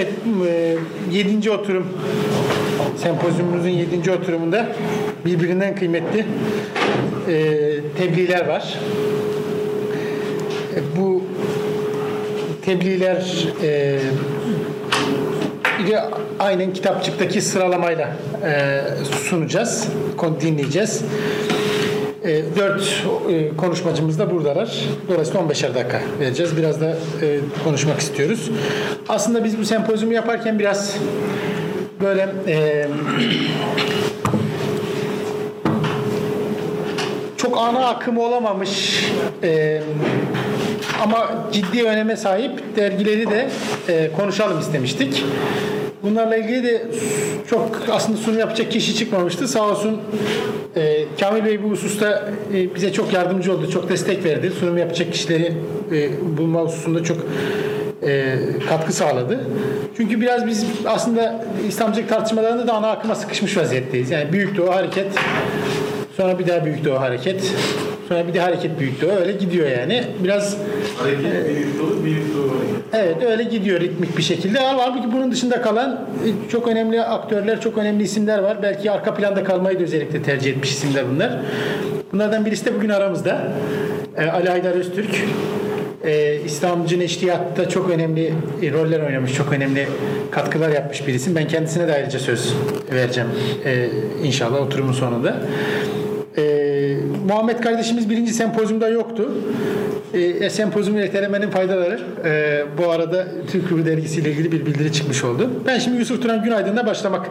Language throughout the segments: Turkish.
Evet, e, yedinci oturum, sempozyumumuzun yedinci oturumunda birbirinden kıymetli e, tebliğler var. E, bu tebliğler e, biri aynen kitapçıktaki sıralamayla e, sunacağız, dinleyeceğiz. E, dört e, konuşmacımız da buradalar. Dolayısıyla 15'er dakika vereceğiz. Biraz da e, konuşmak istiyoruz. Aslında biz bu sempozyumu yaparken biraz böyle e, çok ana akımı olamamış e, ama ciddi öneme sahip dergileri de e, konuşalım istemiştik. Bunlarla ilgili de çok aslında sunum yapacak kişi çıkmamıştı. Sağ olsun e, Kamil Bey bu hususta e, bize çok yardımcı oldu, çok destek verdi. Sunum yapacak kişileri e, bulma hususunda çok e, katkı sağladı. Çünkü biraz biz aslında İslamcılık tartışmalarında da ana akıma sıkışmış vaziyetteyiz. Yani büyük doğu hareket, sonra bir daha büyük doğu hareket, sonra bir de hareket büyük doğu öyle gidiyor yani. Biraz Hareket büyük dolu, büyük dolu hareket. Evet öyle gidiyor ritmik bir şekilde. Halbuki bunun dışında kalan e, çok önemli aktörler, çok önemli isimler var. Belki arka planda kalmayı da özellikle tercih etmiş isimler bunlar. Bunlardan birisi de bugün aramızda. E, Ali Haydar Öztürk. E, İslamcı Neşriyatta çok önemli e, roller oynamış, çok önemli katkılar yapmış bir isim. Ben kendisine de ayrıca söz vereceğim e, inşallah oturumun sonunda. Muhammed kardeşimiz birinci sempozyumda yoktu. Ee, sempozyumu ertelemenin faydaları. Ee, bu arada Türk Ruhu Dergisi ile ilgili bir bildiri çıkmış oldu. Ben şimdi Yusuf Turan Günaydın'la başlamak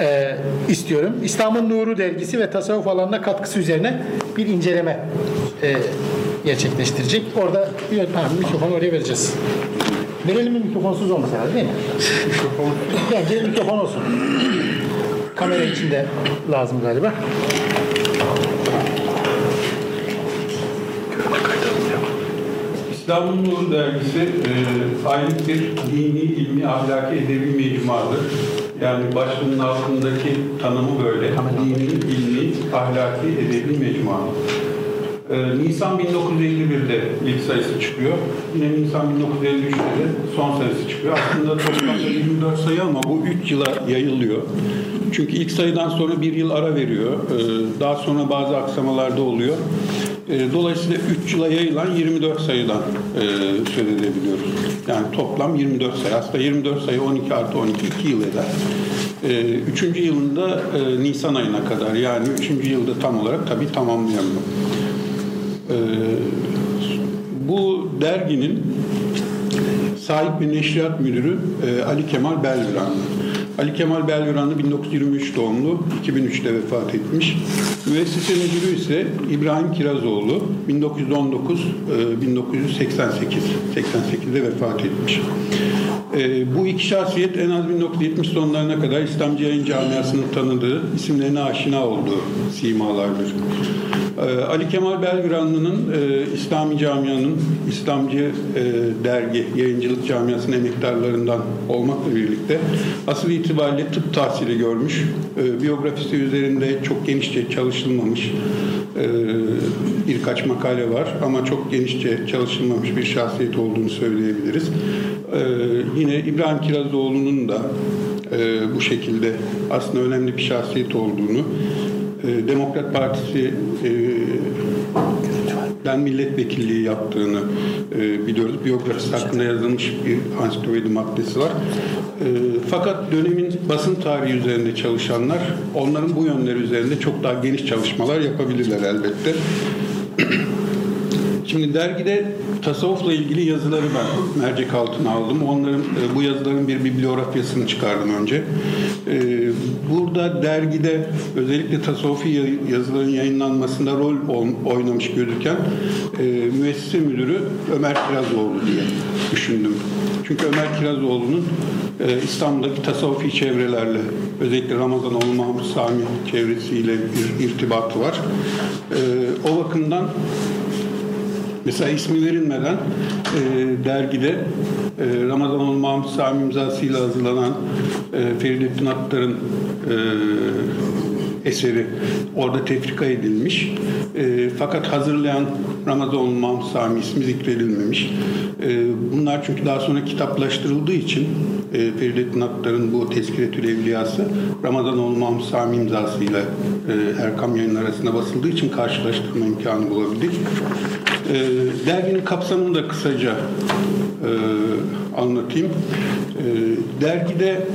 e, istiyorum. İslam'ın Nuru Dergisi ve tasavvuf alanına katkısı üzerine bir inceleme e, gerçekleştirecek. Orada ha, mikrofonu oraya vereceğiz. Verelim mi mikrofonsuz olmasa değil mi? Mikrofon. Bence mikrofon olsun. Kamera içinde lazım galiba. İslam'ın Nuru dergisi e, aylık bir dini, ilmi, ahlaki, edebi mecmuadır. Yani başlığının altındaki tanımı böyle. Dini, ilmi, ahlaki, edebi mecmua. E, Nisan 1951'de ilk sayısı çıkıyor. Yine Nisan 1953'te de son sayısı çıkıyor. Aslında toplamda 24 sayı ama bu 3 yıla yayılıyor. Çünkü ilk sayıdan sonra bir yıl ara veriyor. E, Daha sonra bazı aksamalarda oluyor. E, Dolayısıyla 3 yıla yayılan 24 sayıdan e, söz edebiliyoruz. Yani toplam 24 sayı. Aslında 24 sayı 12 artı 12 2 yıl eder. E, Üçüncü yılında e, Nisan ayına kadar yani üçüncü yılda tam olarak tabii tamamlayamıyor. Bu derginin sahip ve neşriyat müdürü Ali Kemal Belviran. Ali Kemal Belviranlı 1923 doğumlu, 2003'te vefat etmiş. Müessese müdürü ise İbrahim Kirazoğlu, 1919 e, 1988 88'de vefat etmiş. E, bu iki şahsiyet en az 1970 sonlarına kadar İslamcı yayın camiasının tanıdığı, isimlerine aşina olduğu simalardır. Ee, Ali Kemal Belgranlı'nın e, İslami camianın İslamcı e, dergi, yayıncılık camiasının emektarlarından olmakla birlikte asıl itibariyle tıp tahsili görmüş, e, biyografisi üzerinde çok genişçe çalışılmamış e, birkaç makale var ama çok genişçe çalışılmamış bir şahsiyet olduğunu söyleyebiliriz. E, yine İbrahim Kirazoğlu'nun da e, bu şekilde aslında önemli bir şahsiyet olduğunu e, Demokrat Partisi e, den milletvekilliği yaptığını e, biliyoruz. Biyografisi hakkında yazılmış bir ansiklopedi maddesi var. E, fakat dönemin basın tarihi üzerinde çalışanlar onların bu yönleri üzerinde çok daha geniş çalışmalar yapabilirler elbette. Şimdi dergide tasavvufla ilgili yazıları ben mercek altına aldım. Onların e, bu yazıların bir bibliografyasını çıkardım önce. E, Burada dergide özellikle tasavvufi yazıların yayınlanmasında rol ol- oynamış gözüken e, müessese müdürü Ömer Kirazoğlu diye düşündüm. Çünkü Ömer Kirazoğlu'nun İstanbul'daki tasavvufi çevrelerle özellikle Ramazanoğlu Mahmut Sami çevresiyle bir irtibatı var. O bakımdan Mesela ismi verilmeden e, dergide e, Ramazanoğlu Mahmut Sami imzasıyla hazırlanan e, Feridettin Attar'ın e, eseri orada tefrika edilmiş. E, fakat hazırlayan Ramazan Mahmut Sami ismi zikredilmemiş. E, bunlar çünkü daha sonra kitaplaştırıldığı için e, Feridettin Aktar'ın bu Tezkiretül Evliyası Ramazanoğlu Mahmut Sami imzasıyla e, Erkam yayın arasında basıldığı için karşılaştırma imkanı bulabildik. E, derginin kapsamını da kısaca e, anlatayım. E, dergide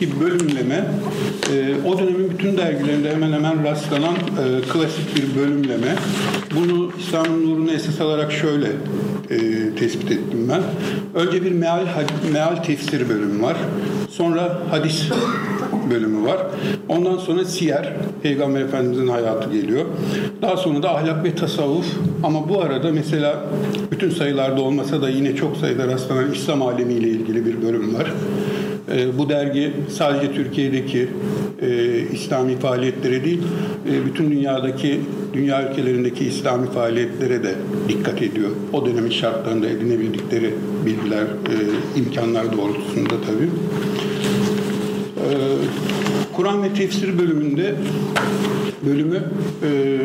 ki bölümleme e, o dönemin bütün dergilerinde hemen hemen rastlanan e, klasik bir bölümleme. Bunu İslam'ın nurunu esas alarak şöyle e, tespit ettim ben. Önce bir meal, meal tefsir bölümü var. Sonra hadis bölümü var. Ondan sonra siyer, Peygamber Efendimizin hayatı geliyor. Daha sonra da ahlak ve tasavvuf. Ama bu arada mesela bütün sayılarda olmasa da yine çok sayıda rastlanan İslam alemiyle ilgili bir bölüm var. E, bu dergi sadece Türkiye'deki e, İslami faaliyetlere değil, e, bütün dünyadaki, dünya ülkelerindeki İslami faaliyetlere de dikkat ediyor. O dönemin şartlarında edinebildikleri bilgiler, e, imkanlar doğrultusunda tabii. E, Kur'an ve tefsir bölümünde bölümü e,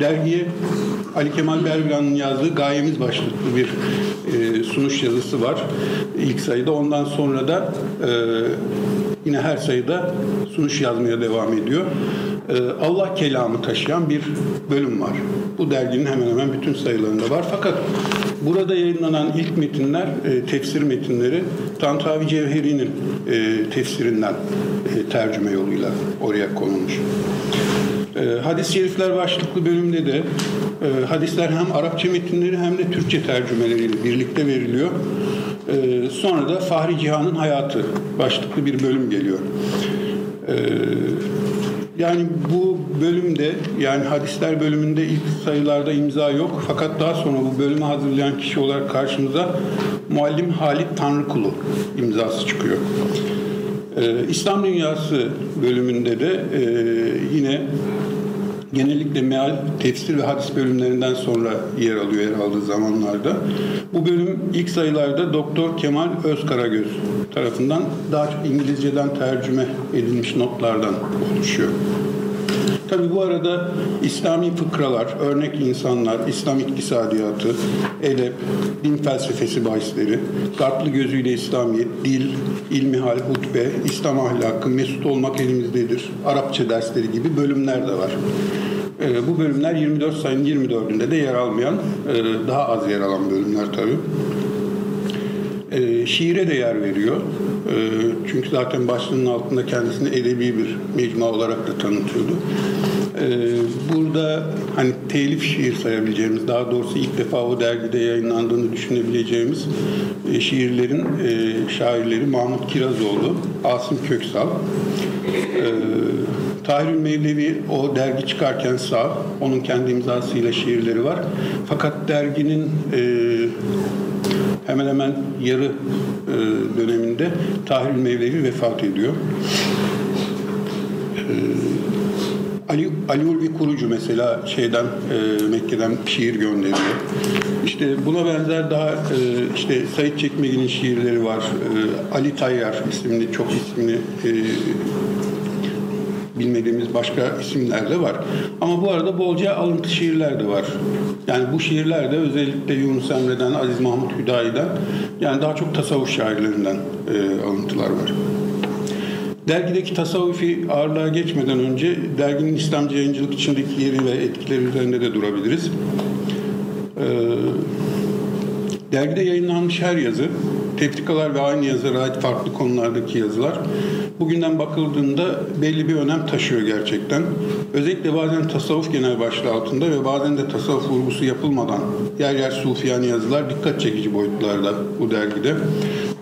dergiye Ali Kemal Belgran'ın yazdığı Gayemiz başlıklı bir e, sunuş yazısı var. ilk sayıda. Ondan sonra da e, yine her sayıda sunuş yazmaya devam ediyor. E, Allah kelamı taşıyan bir bölüm var. Bu derginin hemen hemen bütün sayılarında var. Fakat burada yayınlanan ilk metinler, e, tefsir metinleri Tantavi Cevheri'nin e, tefsirinden e, tercüme yoluyla oraya konulmuş. E, hadis-i şerifler başlıklı bölümde de e, hadisler hem Arapça metinleri hem de Türkçe tercümeleriyle birlikte veriliyor. E, sonra da Fahri Cihan'ın hayatı başlıklı bir bölüm geliyor. E, yani bu bölümde yani hadisler bölümünde ilk sayılarda imza yok. Fakat daha sonra bu bölümü hazırlayan kişi olarak karşımıza Muallim Halit Tanrıkulu imzası çıkıyor. Ee, İslam Dünyası bölümünde de e, yine genellikle meal, tefsir ve hadis bölümlerinden sonra yer alıyor yer aldığı zamanlarda. Bu bölüm ilk sayılarda Doktor Kemal Özkaragöz tarafından daha çok İngilizceden tercüme edilmiş notlardan oluşuyor. Tabi bu arada İslami fıkralar, örnek insanlar, İslam iktisadiyatı, edep, din felsefesi bahisleri, garplı gözüyle İslamiyet, dil, ilmihal, hutbe, İslam ahlakı, mesut olmak elimizdedir, Arapça dersleri gibi bölümler de var. E, bu bölümler 24 sayının 24'ünde de yer almayan, e, daha az yer alan bölümler tabi. E, şiire de yer veriyor. E, çünkü zaten başlığının altında kendisini edebi bir mecmua olarak da tanıtıyordu. E, burada hani telif şiir sayabileceğimiz, daha doğrusu ilk defa o dergide yayınlandığını düşünebileceğimiz e, şiirlerin e, şairleri Mahmut Kirazoğlu, Asım Köksal, e, Tahirül Mevlevi o dergi çıkarken sağ, onun kendi imzasıyla şiirleri var. Fakat derginin e, hemen hemen yarı e, döneminde Tahirül Mevlevi vefat ediyor. E, Ali, Ali Ulvi Kurucu mesela şeyden e, Mekke'den şiir gönderiyor. İşte buna benzer daha e, işte Sayit Çekmegi'nin şiirleri var. E, Ali Tayyar isimli çok isimli e, bilmediğimiz başka isimler de var. Ama bu arada bolca alıntı şiirler de var. Yani bu şiirler de özellikle Yunus Emre'den, Aziz Mahmut Hüdayi'den yani daha çok tasavvuf şairlerinden e, alıntılar var. Dergideki tasavvufi ağırlığa geçmeden önce derginin İslamcı yayıncılık içindeki yeri ve etkileri üzerinde de durabiliriz. Ee, dergide yayınlanmış her yazı, tefrikalar ve aynı yazara ait farklı konulardaki yazılar bugünden bakıldığında belli bir önem taşıyor gerçekten. Özellikle bazen tasavvuf genel başlığı altında ve bazen de tasavvuf vurgusu yapılmadan yer yer sufiyani yazılar dikkat çekici boyutlarda bu dergide.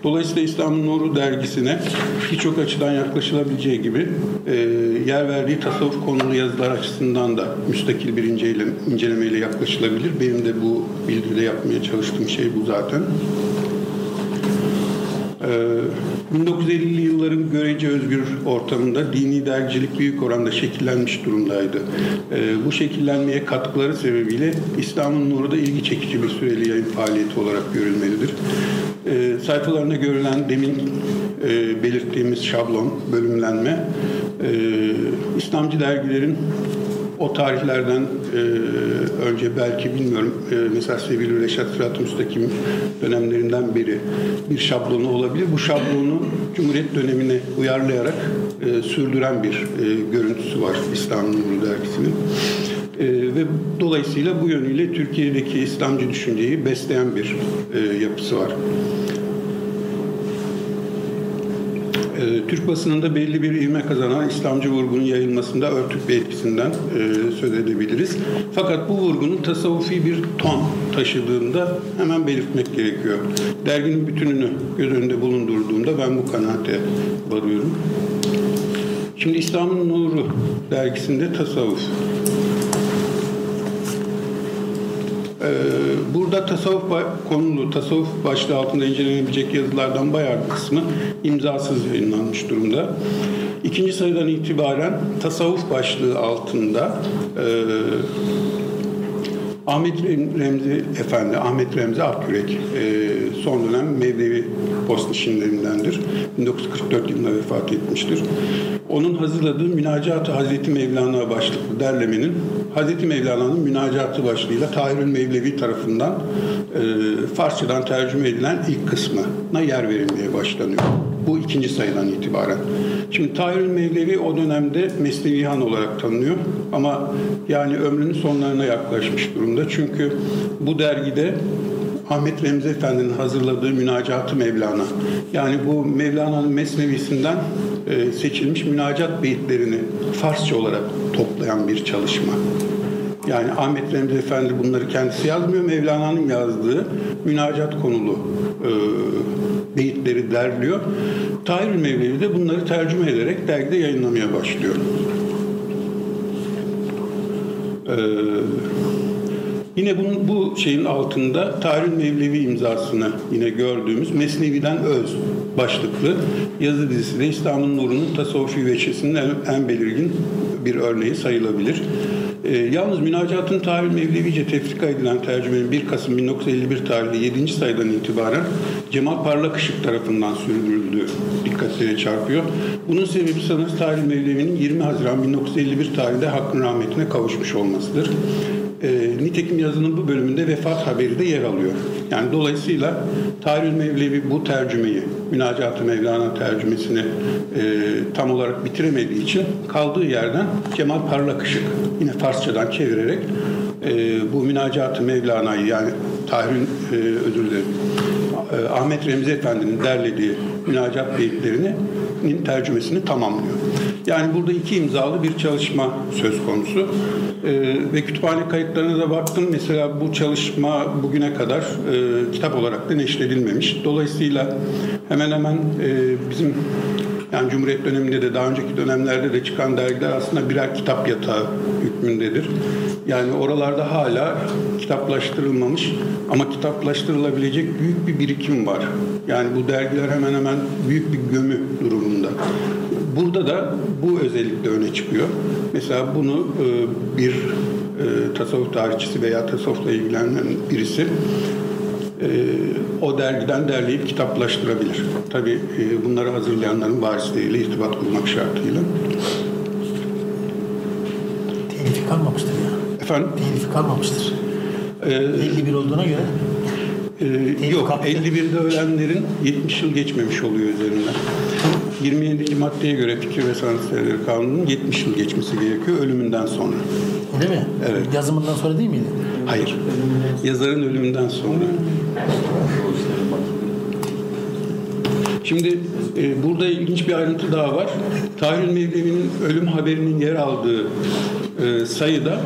Dolayısıyla İslam'ın Nuru dergisine birçok açıdan yaklaşılabileceği gibi e, yer verdiği tasavvuf konulu yazılar açısından da müstakil bir incelemeyle yaklaşılabilir. Benim de bu bildiride yapmaya çalıştığım şey bu zaten. E, 1950'li yılların görece özgür ortamında dini dergicilik büyük oranda şekillenmiş durumdaydı. E, bu şekillenmeye katkıları sebebiyle İslam'ın Nuru da ilgi çekici bir süreli yayın faaliyeti olarak görülmelidir. E, sayfalarında görülen demin e, belirttiğimiz şablon, bölümlenme, e, İslamcı dergilerin o tarihlerden e, önce belki bilmiyorum e, mesela Sevgili Reşat Sırat Müstakim dönemlerinden beri bir şablonu olabilir. Bu şablonu Cumhuriyet dönemine uyarlayarak e, sürdüren bir e, görüntüsü var İslam Nuru dergisinin. E, ve dolayısıyla bu yönüyle Türkiye'deki İslamcı düşünceyi besleyen bir e, yapısı var. Ee, Türk basınında belli bir ivme kazanan İslamcı vurgunun yayılmasında örtük bir etkisinden e, söz edebiliriz. Fakat bu vurgunun tasavvufi bir ton taşıdığında hemen belirtmek gerekiyor. Derginin bütününü göz önünde bulundurduğumda ben bu kanaate varıyorum. Şimdi İslam'ın Nuru dergisinde tasavvuf. Ee, burada tasavvuf konulu, tasavvuf başlığı altında incelenebilecek yazılardan bayağı bir kısmı imzasız yayınlanmış durumda. İkinci sayıdan itibaren tasavvuf başlığı altında e, Ahmet Remzi Efendi, Ahmet Remzi Akyürek e, son dönem Mevlevi post işinlerindendir. 1944 yılında vefat etmiştir. Onun hazırladığı Münacatı Hazreti Mevlana başlıklı derlemenin Hazreti Mevlana'nın Münacatı başlığıyla Tahirül Mevlevi tarafından e, Farsçadan tercüme edilen ilk kısmına yer verilmeye başlanıyor. Bu ikinci sayıdan itibaren. Şimdi Tahirül Mevlevi o dönemde Mesnevi Han olarak tanınıyor ama yani ömrünün sonlarına yaklaşmış durumda. Çünkü bu dergide Ahmet Remzi Efendi'nin hazırladığı Münacatı Mevlana. Yani bu Mevlana'nın Mesnevisinden e, seçilmiş münacat beyitlerini Farsça olarak toplayan bir çalışma. Yani Ahmet Remzi Efendi bunları kendisi yazmıyor. Mevlana'nın yazdığı münacat konulu e, beyitleri derliyor. Tahir Mevlevi de bunları tercüme ederek dergide yayınlamaya başlıyor. Ee, yine bunun, bu şeyin altında Tahir Mevlevi imzasını yine gördüğümüz Mesnevi'den Öz başlıklı yazı dizisi de İslam'ın nurunun tasavvufi veçesinin en, en belirgin bir örneği sayılabilir. E, yalnız münacatın Tahir Mevlevice tefrika edilen tercümenin 1 Kasım 1951 tarihli 7. sayıdan itibaren Cemal Parlak Işık tarafından sürdürüldüğü dikkatleri çarpıyor. Bunun sebebi sanırım Tahir Mevlevi'nin 20 Haziran 1951 tarihinde hakkın rahmetine kavuşmuş olmasıdır. E, nitekim yazının bu bölümünde vefat haberi de yer alıyor. Yani dolayısıyla Tahir Mevlevi bu tercümeyi, Münacatı Mevlana tercümesini e, tam olarak bitiremediği için kaldığı yerden Cemal Parlak Işık yine Farsçadan çevirerek e, bu Münacatı Mevlana'yı yani Tahir'in e, özür dilerim e, Ahmet Remzi Efendi'nin derlediği münacat beyitlerinin tercümesini tamamlıyor. Yani burada iki imzalı bir çalışma söz konusu. Ee, ve kütüphane kayıtlarına da baktım. Mesela bu çalışma bugüne kadar e, kitap olarak da neşredilmemiş. Dolayısıyla hemen hemen e, bizim yani Cumhuriyet döneminde de daha önceki dönemlerde de çıkan dergiler aslında birer kitap yatağı hükmündedir. Yani oralarda hala kitaplaştırılmamış ama kitaplaştırılabilecek büyük bir birikim var. Yani bu dergiler hemen hemen büyük bir gömü durumunda. Da bu özellikle öne çıkıyor. Mesela bunu e, bir e, tasavvuf tarihçisi veya tasavvufla ilgilenen birisi e, o dergiden derleyip kitaplaştırabilir. Tabii bunları hazırlayanların varisleriyle irtibat kurmak şartıyla. Telifi kalmamıştır ya. Efendim? Telifi kalmamıştır. Ee, 51 olduğuna göre. Ee, yok, kaptı. 51'de ölenlerin 70 yıl geçmemiş oluyor üzerinden. 27. maddeye göre fikir ve sanat eserleri kanunun 70 yıl geçmesi gerekiyor ölümünden sonra. Öyle mi? Evet. Yazımından sonra değil miydi? Hayır. Yazarın ölümünden sonra. Şimdi e, burada ilginç bir ayrıntı daha var. Tahir Mevlevi'nin ölüm haberinin yer aldığı e, sayıda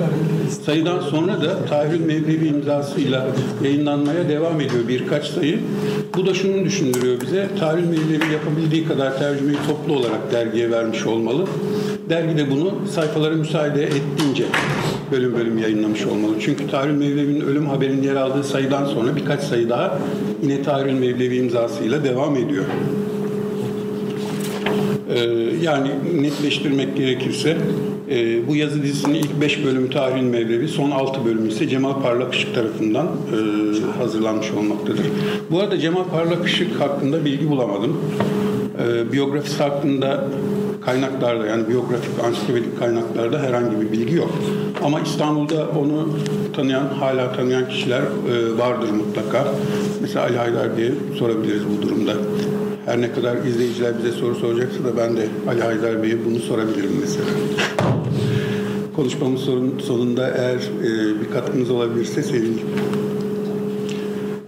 sayıdan sonra da Tahir Mevlevi imzasıyla yayınlanmaya devam ediyor birkaç sayı. Bu da şunu düşündürüyor bize. Tahir Mevlevi yapabildiği kadar tercümeyi toplu olarak dergiye vermiş olmalı. Dergi de bunu sayfalara müsaade ettiğince bölüm bölüm yayınlamış olmalı. Çünkü Tahir Mevlevi'nin ölüm haberinin yer aldığı sayıdan sonra birkaç sayı daha yine Tahir Mevlevi imzasıyla devam ediyor. Ee, yani netleştirmek gerekirse e, bu yazı dizisinin ilk 5 bölümü Tarihin Mevlevi, son 6 bölümü ise Cemal Parlak tarafından e, hazırlanmış olmaktadır. Bu arada Cemal Parlak hakkında bilgi bulamadım. E, biyografisi hakkında kaynaklarda yani biyografik ansiklopedik kaynaklarda herhangi bir bilgi yok. Ama İstanbul'da onu tanıyan, hala tanıyan kişiler e, vardır mutlaka. Mesela Ali Haydar Bey'e sorabiliriz bu durumda. Her ne kadar izleyiciler bize soru soracaksa da ben de Ali Haydar Bey'e bunu sorabilirim mesela. Konuşmamın sonunda eğer e, bir katkınız olabilirse sevinirim.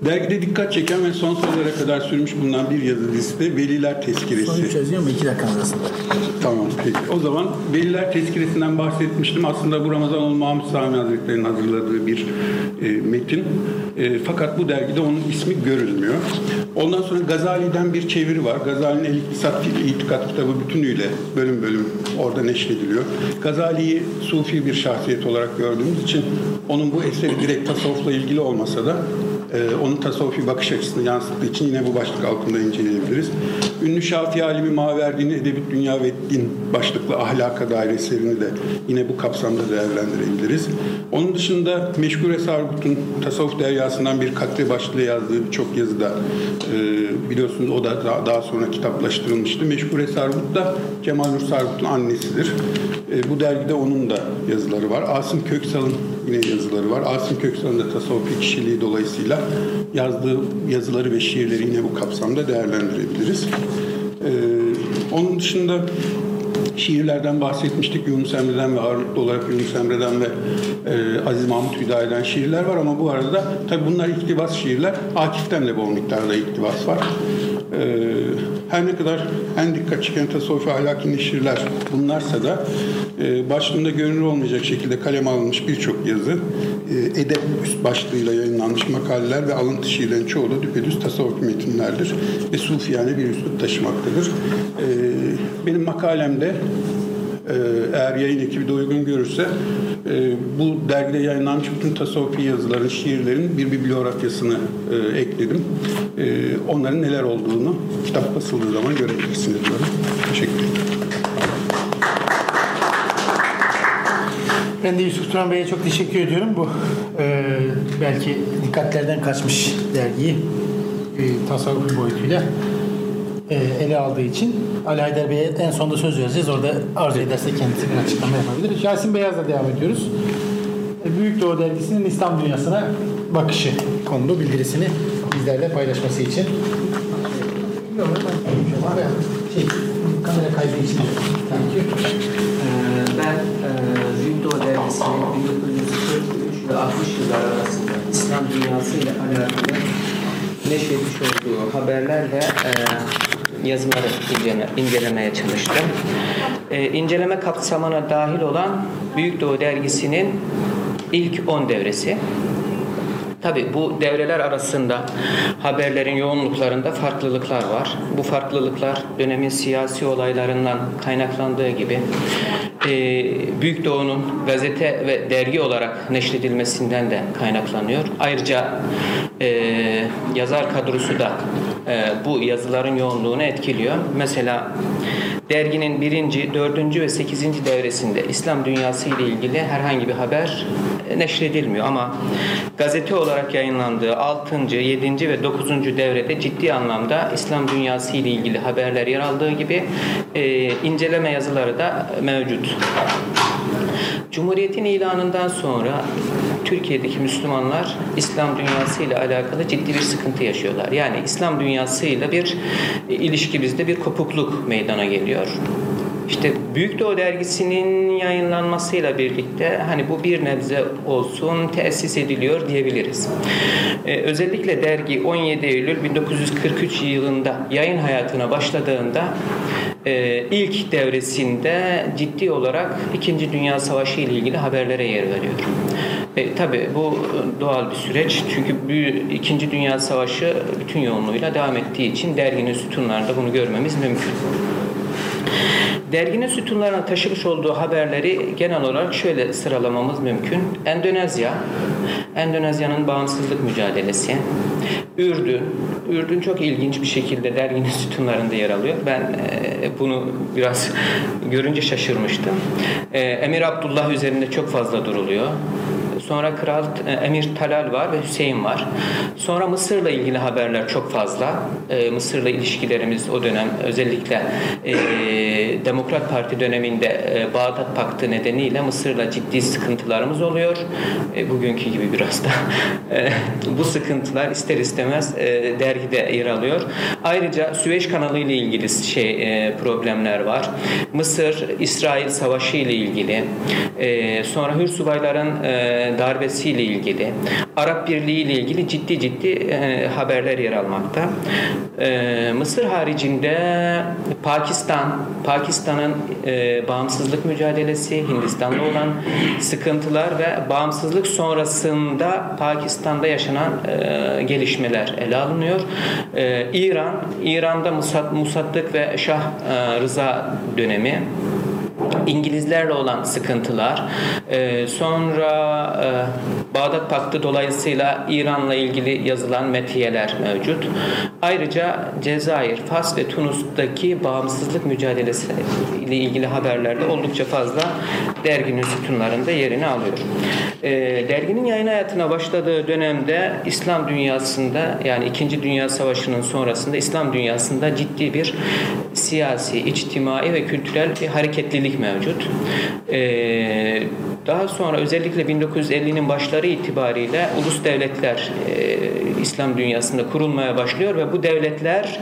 Dergide dikkat çeken ve son sıralara kadar sürmüş bulunan bir yazı dizisi de Veliler Tezkiresi. Sonuç çözüyor mu? İki dakika arasında. Tamam peki. O zaman Veliler Tezkiresi'nden bahsetmiştim. Aslında bu Ramazanoğlu Mahmut Sami Hazretleri'nin hazırladığı bir e, metin. E, fakat bu dergide onun ismi görülmüyor. Ondan sonra Gazali'den bir çeviri var. Gazali'nin El İktisat İtikat kitabı bütünüyle bölüm bölüm orada neşrediliyor. Gazali'yi sufi bir şahsiyet olarak gördüğümüz için onun bu eseri direkt tasavvufla ilgili olmasa da e, onun tasavvufi bakış açısını yansıttığı için yine bu başlık altında inceleyebiliriz. Ünlü Şafii alimi Maverdi'nin Edebiyat Dünya ve Din başlıklı ahlaka dair eserini de yine bu kapsamda değerlendirebiliriz. Onun dışında Meşgul Esargut'un tasavvuf deryasından bir katre başlığı yazdığı birçok yazıda e, biliyorsunuz o da daha, daha sonra kitaplaştırılmıştı. Meşgul Esargut da Cemal Nur Sargut'un annesidir. E, bu dergide onun da yazıları var. Asım Köksal'ın yine yazıları var. Asım Köksal'ın da tasavvufi kişiliği dolayısıyla yazdığı yazıları ve şiirleri yine bu kapsamda değerlendirebiliriz. Ee, onun dışında şiirlerden bahsetmiştik. Yunus Emre'den ve ağırlıklı olarak Yunus Emre'den ve e, Aziz Mahmut Hüdayi'den şiirler var ama bu arada tabi bunlar iktibas şiirler. Akif'ten de bol miktarda iktibas var. E, her ne kadar en dikkat çeken tasavvufi ahlaki neşirler bunlarsa da e, başlığında görünür olmayacak şekilde kaleme alınmış birçok yazı, e, edep üst başlığıyla yayınlanmış makaleler ve alıntı şiirlerin çoğu da düpedüz tasavvufi metinlerdir ve sufiyane bir üslup taşımaktadır. E, benim makalemde e, eğer yayın ekibi de uygun görürse e, bu dergide yayınlanmış bütün tasavvufi yazıların, şiirlerin bir bibliografyasını e, ekledim. Onların neler olduğunu kitap basıldığı zaman görebilirsiniz. Teşekkür ederim. Ben de Yusuf Turan Bey'e çok teşekkür ediyorum. Bu e, belki dikkatlerden kaçmış dergiyi e, tasavvuf boyutuyla e, ele aldığı için Ali Haydar Bey'e en sonunda söz vereceğiz. Orada arzu ederse kendisi bir açıklama yapabilir. Yasin Beyaz'la devam ediyoruz. E, Büyük Doğu Dergisi'nin İslam dünyasına bakışı konulu bildirisini bizlerle paylaşması için. Şey, kamera kaydı için. Thank you. Ee, Ben e, Büyük Doğu Dergisi'nin 1943 ve 60 yıllar arasında İslam dünyası ile alakalı neşretmiş olduğu haberler ve e, yazıları inceleme, incelemeye çalıştım. E, inceleme kapsamına dahil olan Büyük Doğu Dergisi'nin ilk 10 devresi. Tabi bu devreler arasında haberlerin yoğunluklarında farklılıklar var. Bu farklılıklar dönemin siyasi olaylarından kaynaklandığı gibi e, Büyük Doğu'nun gazete ve dergi olarak neşredilmesinden de kaynaklanıyor. Ayrıca e, yazar kadrosu da e, bu yazıların yoğunluğunu etkiliyor. Mesela derginin birinci, dördüncü ve sekizinci devresinde İslam dünyası ile ilgili herhangi bir haber neşredilmiyor ama gazete olarak yayınlandığı 6. 7. ve 9. devrede ciddi anlamda İslam dünyası ile ilgili haberler yer aldığı gibi e, inceleme yazıları da mevcut. Cumhuriyetin ilanından sonra Türkiye'deki Müslümanlar İslam dünyası ile alakalı ciddi bir sıkıntı yaşıyorlar. Yani İslam dünyasıyla bir ilişkimizde bir kopukluk meydana geliyor. İşte Büyük Doğu Dergisi'nin yayınlanmasıyla birlikte hani bu bir nebze olsun tesis ediliyor diyebiliriz. Ee, özellikle dergi 17 Eylül 1943 yılında yayın hayatına başladığında e, ilk devresinde ciddi olarak İkinci Dünya Savaşı ile ilgili haberlere yer veriyor. E, tabii bu doğal bir süreç çünkü bir, İkinci Dünya Savaşı bütün yoğunluğuyla devam ettiği için derginin sütunlarında bunu görmemiz mümkün. Derginin sütunlarına taşımış olduğu haberleri genel olarak şöyle sıralamamız mümkün. Endonezya, Endonezya'nın bağımsızlık mücadelesi, Ürdün, Ürdün çok ilginç bir şekilde derginin sütunlarında yer alıyor. Ben e, bunu biraz görünce şaşırmıştım. E, Emir Abdullah üzerinde çok fazla duruluyor. Sonra Kral e, Emir Talal var ve Hüseyin var. Sonra Mısır'la ilgili haberler çok fazla. E, Mısır'la ilişkilerimiz o dönem özellikle e, Demokrat Parti döneminde e, Bağdat Paktı nedeniyle Mısır'la ciddi sıkıntılarımız oluyor. Bugünkü gibi biraz da. Bu sıkıntılar ister istemez dergide yer alıyor. Ayrıca Süveyş kanalı ile ilgili şey problemler var. Mısır İsrail savaşı ile ilgili. Sonra Hür subayların darbesiyle ilgili, Arap Birliği ile ilgili ciddi ciddi e, haberler yer almakta. E, Mısır haricinde Pakistan, Pakistan'ın e, bağımsızlık mücadelesi, Hindistan'da olan sıkıntılar ve bağımsızlık sonrasında Pakistan'da yaşanan gelişmeler ele alınıyor. İran, İran'da Musad, Musaddık ve Şah Rıza dönemi İngilizlerle olan sıkıntılar, e, sonra e, Bağdat Paktı dolayısıyla İran'la ilgili yazılan metiyeler mevcut. Ayrıca Cezayir, Fas ve Tunus'taki bağımsızlık mücadelesi ile ilgili haberlerde oldukça fazla derginin sütunlarında yerini alıyor. E, derginin yayın hayatına başladığı dönemde İslam dünyasında yani İkinci Dünya Savaşı'nın sonrasında İslam dünyasında ciddi bir siyasi, içtimai ve kültürel bir hareketlilik mevcut. Ee, daha sonra özellikle 1950'nin başları itibariyle ulus devletler e, İslam dünyasında kurulmaya başlıyor ve bu devletler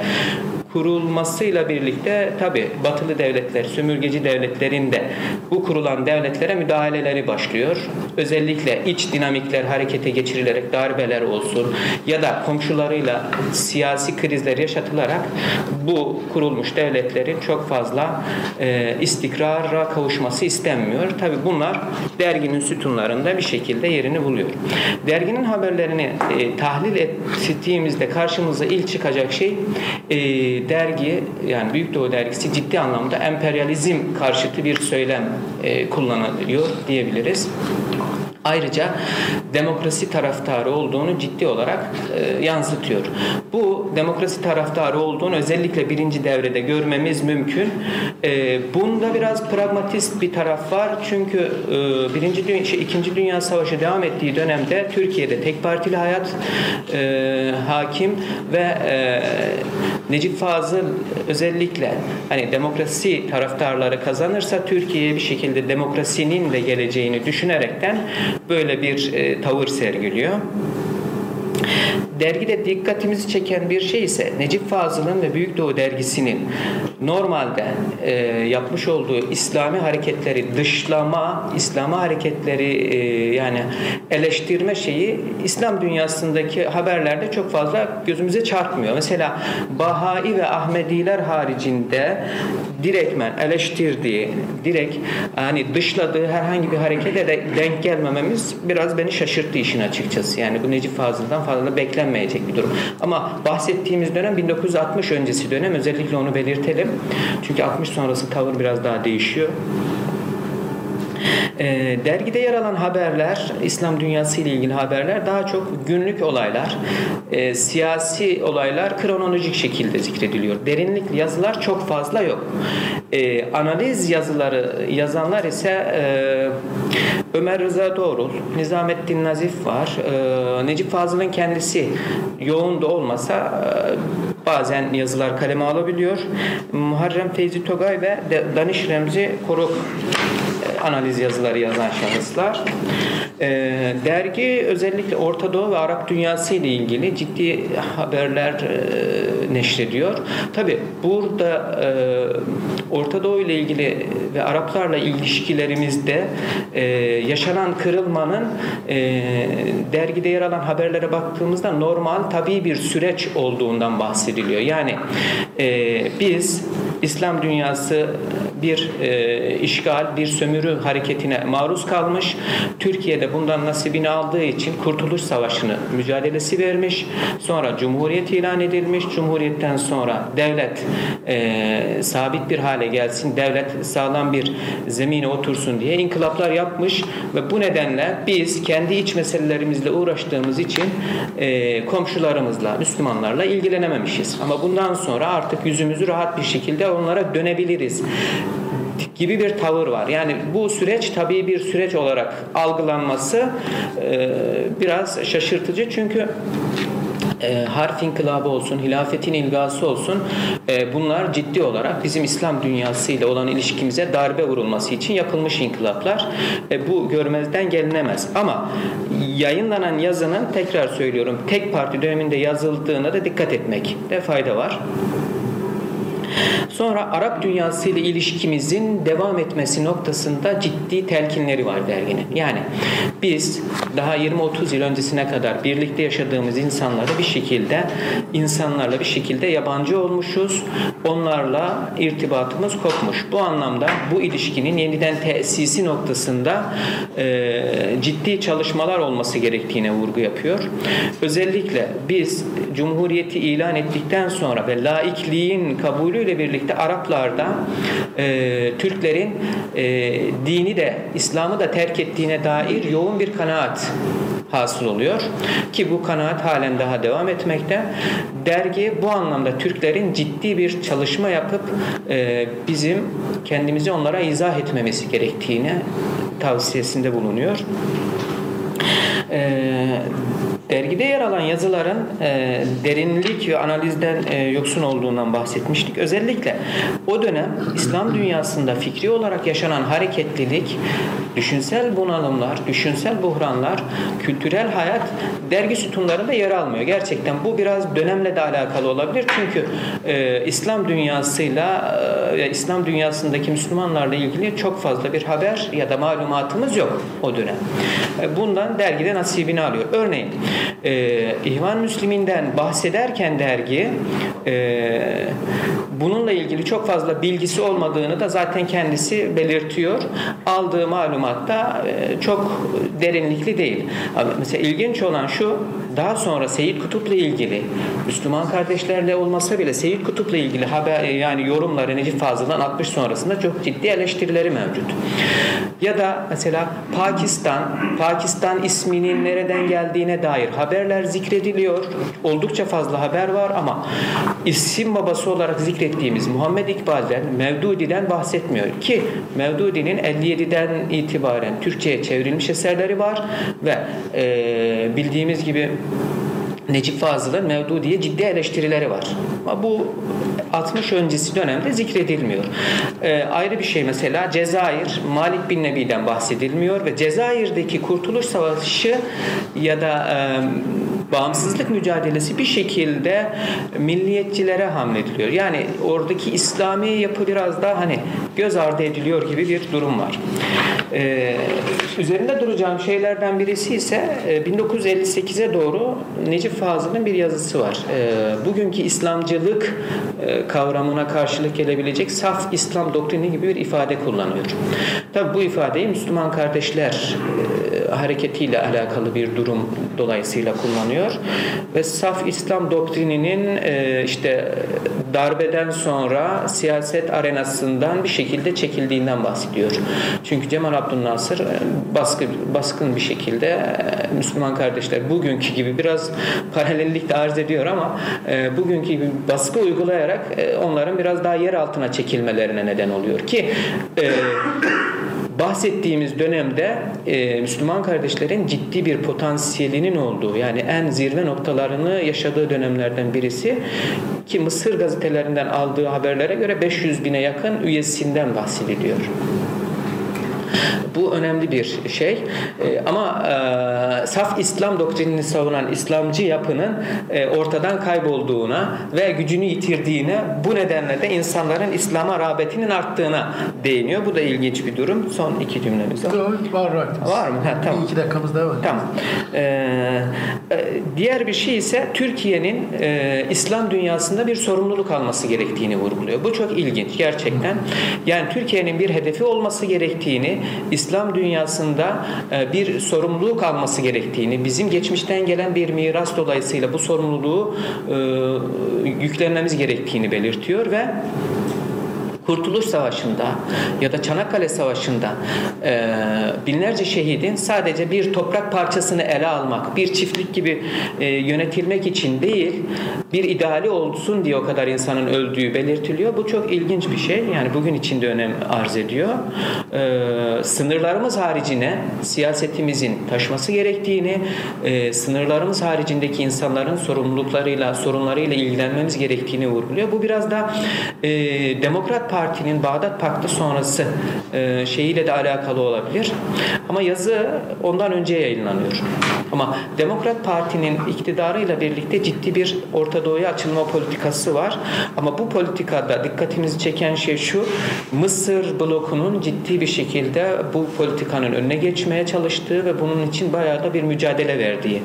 kurulmasıyla birlikte tabi batılı devletler, sömürgeci devletlerin de bu kurulan devletlere müdahaleleri başlıyor. Özellikle iç dinamikler harekete geçirilerek darbeler olsun ya da komşularıyla siyasi krizler yaşatılarak bu kurulmuş devletlerin çok fazla e, istikrara kavuşması istenmiyor. Tabi bunlar derginin sütunlarında bir şekilde yerini buluyor. Derginin haberlerini e, tahlil ettiğimizde karşımıza ilk çıkacak şey e, dergi yani Büyük Doğu dergisi ciddi anlamda emperyalizm karşıtı bir söylem e, kullanılıyor diyebiliriz. Ayrıca demokrasi taraftarı olduğunu ciddi olarak e, yansıtıyor. Bu demokrasi taraftarı olduğunu özellikle birinci devrede görmemiz mümkün. E, bunda biraz pragmatist bir taraf var. Çünkü e, birinci dünya, şey, ikinci dünya savaşı devam ettiği dönemde Türkiye'de tek partili hayat e, hakim ve e, Necip Fazıl özellikle hani demokrasi taraftarları kazanırsa Türkiye'ye bir şekilde demokrasinin de geleceğini düşünerekten böyle bir e, tavır sergiliyor. Dergide dikkatimizi çeken bir şey ise Necip Fazıl'ın ve Büyük Doğu dergisinin normalde e, yapmış olduğu İslami hareketleri dışlama, İslami hareketleri e, yani eleştirme şeyi İslam dünyasındaki haberlerde çok fazla gözümüze çarpmıyor. Mesela Bahai ve Ahmediler haricinde direktmen eleştirdiği, direkt hani dışladığı herhangi bir harekete de denk gelmememiz biraz beni şaşırttı işin açıkçası. Yani bu Necip Fazıl'dan fazla beklenmeyecek bir durum. Ama bahsettiğimiz dönem 1960 öncesi dönem özellikle onu belirtelim. Çünkü 60 sonrası tavır biraz daha değişiyor. E, dergide yer alan haberler, İslam dünyası ile ilgili haberler daha çok günlük olaylar, e, siyasi olaylar kronolojik şekilde zikrediliyor. Derinlikli yazılar çok fazla yok. E, analiz yazıları yazanlar ise e, Ömer Rıza Doğrul, Nizamettin Nazif var, e, Necip Fazıl'ın kendisi yoğun da olmasa e, bazen yazılar kaleme alabiliyor. Muharrem Feyzi Togay ve Daniş Remzi Koruk analiz yazıları yazan şahıslar. E, dergi özellikle Orta Doğu ve Arap dünyası ile ilgili ciddi haberler e, neşrediyor. Tabi burada e, Orta Doğu ile ilgili ve Araplarla ilişkilerimizde e, yaşanan kırılmanın e, dergide yer alan haberlere baktığımızda normal tabii bir süreç olduğundan bahsediliyor. Yani e, biz İslam dünyası bir e, işgal, bir sömürü hareketine maruz kalmış. Türkiye'de bundan nasibini aldığı için Kurtuluş Savaşı'nı mücadelesi vermiş. Sonra Cumhuriyet ilan edilmiş. Cumhuriyetten sonra devlet e, sabit bir hale gelsin, devlet sağlam bir zemine otursun diye inkılaplar yapmış ve bu nedenle biz kendi iç meselelerimizle uğraştığımız için e, komşularımızla, Müslümanlarla ilgilenememişiz. Ama bundan sonra artık yüzümüzü rahat bir şekilde onlara dönebiliriz gibi bir tavır var. Yani bu süreç tabii bir süreç olarak algılanması e, biraz şaşırtıcı çünkü e, harf inkılabı olsun, hilafetin ilgası olsun e, bunlar ciddi olarak bizim İslam dünyasıyla olan ilişkimize darbe vurulması için yapılmış inkılaplar. E, bu görmezden gelinemez. Ama yayınlanan yazının tekrar söylüyorum tek parti döneminde yazıldığına da dikkat etmekte fayda var. Sonra Arap dünyası ile ilişkimizin devam etmesi noktasında ciddi telkinleri var derginin. Yani biz daha 20-30 yıl öncesine kadar birlikte yaşadığımız insanlara bir şekilde insanlarla bir şekilde yabancı olmuşuz. Onlarla irtibatımız kopmuş. Bu anlamda bu ilişkinin yeniden tesisi noktasında e, ciddi çalışmalar olması gerektiğine vurgu yapıyor. Özellikle biz Cumhuriyeti ilan ettikten sonra ve laikliğin kabulüyle birlikte Araplarda e, Türklerin e, dini de İslam'ı da terk ettiğine dair yoğun bir kanaat hasıl oluyor ki bu kanaat halen daha devam etmekte. Dergi bu anlamda Türklerin ciddi bir çalışma yapıp e, bizim kendimizi onlara izah etmemesi gerektiğine tavsiyesinde bulunuyor. E, Dergide yer alan yazıların e, derinlik ve analizden e, yoksun olduğundan bahsetmiştik. Özellikle o dönem İslam dünyasında fikri olarak yaşanan hareketlilik, düşünsel bunalımlar, düşünsel buhranlar, kültürel hayat dergi sütunlarında yer almıyor. Gerçekten bu biraz dönemle de alakalı olabilir. Çünkü e, İslam dünyasıyla e, İslam dünyasındaki Müslümanlarla ilgili çok fazla bir haber ya da malumatımız yok o dönem. E, bundan dergide nasibini alıyor. Örneğin e, İhvan Müslüminden bahsederken dergi e, bununla ilgili çok fazla bilgisi olmadığını da zaten kendisi belirtiyor. Aldığı malumatta e, çok derinlikli değil. Mesela ilginç olan şu daha sonra Seyyid Kutup'la ilgili Müslüman kardeşlerle olmasa bile Seyyid Kutup'la ilgili haber yani yorumları Necip Fazıl'dan 60 sonrasında çok ciddi eleştirileri mevcut. Ya da mesela Pakistan, Pakistan isminin nereden geldiğine dair haberler zikrediliyor. Oldukça fazla haber var ama isim babası olarak zikrettiğimiz Muhammed İkbal'den, Mevdudi'den bahsetmiyor ki Mevdudi'nin 57'den itibaren Türkçe'ye çevrilmiş eserleri var ve e, bildiğimiz gibi Necip Fazıl'ın Mevdudi'ye ciddi eleştirileri var. Ama bu 60 öncesi dönemde zikredilmiyor. Ee, ayrı bir şey mesela Cezayir, Malik bin Nebi'den bahsedilmiyor ve Cezayir'deki Kurtuluş Savaşı ya da e, bağımsızlık mücadelesi bir şekilde milliyetçilere hamlediliyor. Yani oradaki İslami yapı biraz daha hani göz ardı ediliyor gibi bir durum var. Ee, üzerinde duracağım şeylerden birisi ise e, 1958'e doğru Necip Fazıl'ın bir yazısı var. E, bugünkü İslamcılık e, kavramına karşılık gelebilecek saf İslam doktrini gibi bir ifade kullanıyor. Tabi bu ifadeyi Müslüman kardeşler e, hareketiyle alakalı bir durum dolayısıyla kullanıyor ve saf İslam doktrininin e, işte darbeden sonra siyaset arenasından bir şekilde çekildiğinden bahsediyor. Çünkü Cemal Abdülnasır e, baskı, baskın bir şekilde e, Müslüman kardeşler bugünkü gibi biraz paralellik de arz ediyor ama e, bugünkü gibi baskı uygulayarak e, onların biraz daha yer altına çekilmelerine neden oluyor ki e, bahsettiğimiz dönemde e, Müslüman kardeşlerin ciddi bir potansiyelinin olduğu yani en zirve noktalarını yaşadığı dönemlerden birisi ki Mısır gazetelerinden aldığı haberlere göre 500 bine yakın üyesinden bahsediliyor. Bu önemli bir şey. E, ama e, saf İslam doktrinini savunan İslamcı yapının e, ortadan kaybolduğuna ve gücünü yitirdiğine bu nedenle de insanların İslam'a rağbetinin arttığına değiniyor. Bu da ilginç bir durum. Son iki cümlemiz var. Var. Var mı? Ha, tamam. Bir iki dakikamız daha var. Tamam. Ee, diğer bir şey ise Türkiye'nin e, İslam dünyasında bir sorumluluk alması gerektiğini vurguluyor. Bu çok ilginç gerçekten. Yani Türkiye'nin bir hedefi olması gerektiğini, İslam dünyasında e, bir sorumluluk alması gerektiğini, bizim geçmişten gelen bir miras dolayısıyla bu sorumluluğu e, yüklenmemiz gerektiğini belirtiyor ve Kurtuluş Savaşı'nda ya da Çanakkale Savaşı'nda e, binlerce şehidin sadece bir toprak parçasını ele almak, bir çiftlik gibi e, yönetilmek için değil, bir ideali olsun diye o kadar insanın öldüğü belirtiliyor. Bu çok ilginç bir şey. Yani bugün için de önem arz ediyor. E, sınırlarımız haricine siyasetimizin taşması gerektiğini, e, sınırlarımız haricindeki insanların sorumluluklarıyla, sorunlarıyla ilgilenmemiz gerektiğini vurguluyor. Bu biraz da e, Demokrat Parti'nin Bağdat Paktı sonrası e, şeyiyle de alakalı olabilir. Ama yazı ondan önce yayınlanıyor. Ama Demokrat Parti'nin iktidarıyla birlikte ciddi bir Orta Doğu'ya açılma politikası var. Ama bu politikada dikkatimizi çeken şey şu. Mısır blokunun ciddi bir şekilde bu politikanın önüne geçmeye çalıştığı ve bunun için bayağı da bir mücadele verdiği.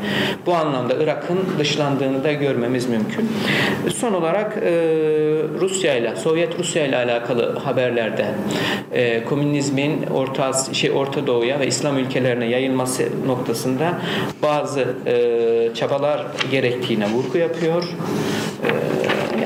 Bu anlamda Irak'ın dışlandığını da görmemiz mümkün. Son olarak e, Rusya ile Sovyet Rusya ile alakalı haberlerde e, komünizmin Orta şey Orta Doğu'ya ve İslam ülkelerine yayılması noktasında bazı e, çabalar gerektiğine vurgu yapıyor. E,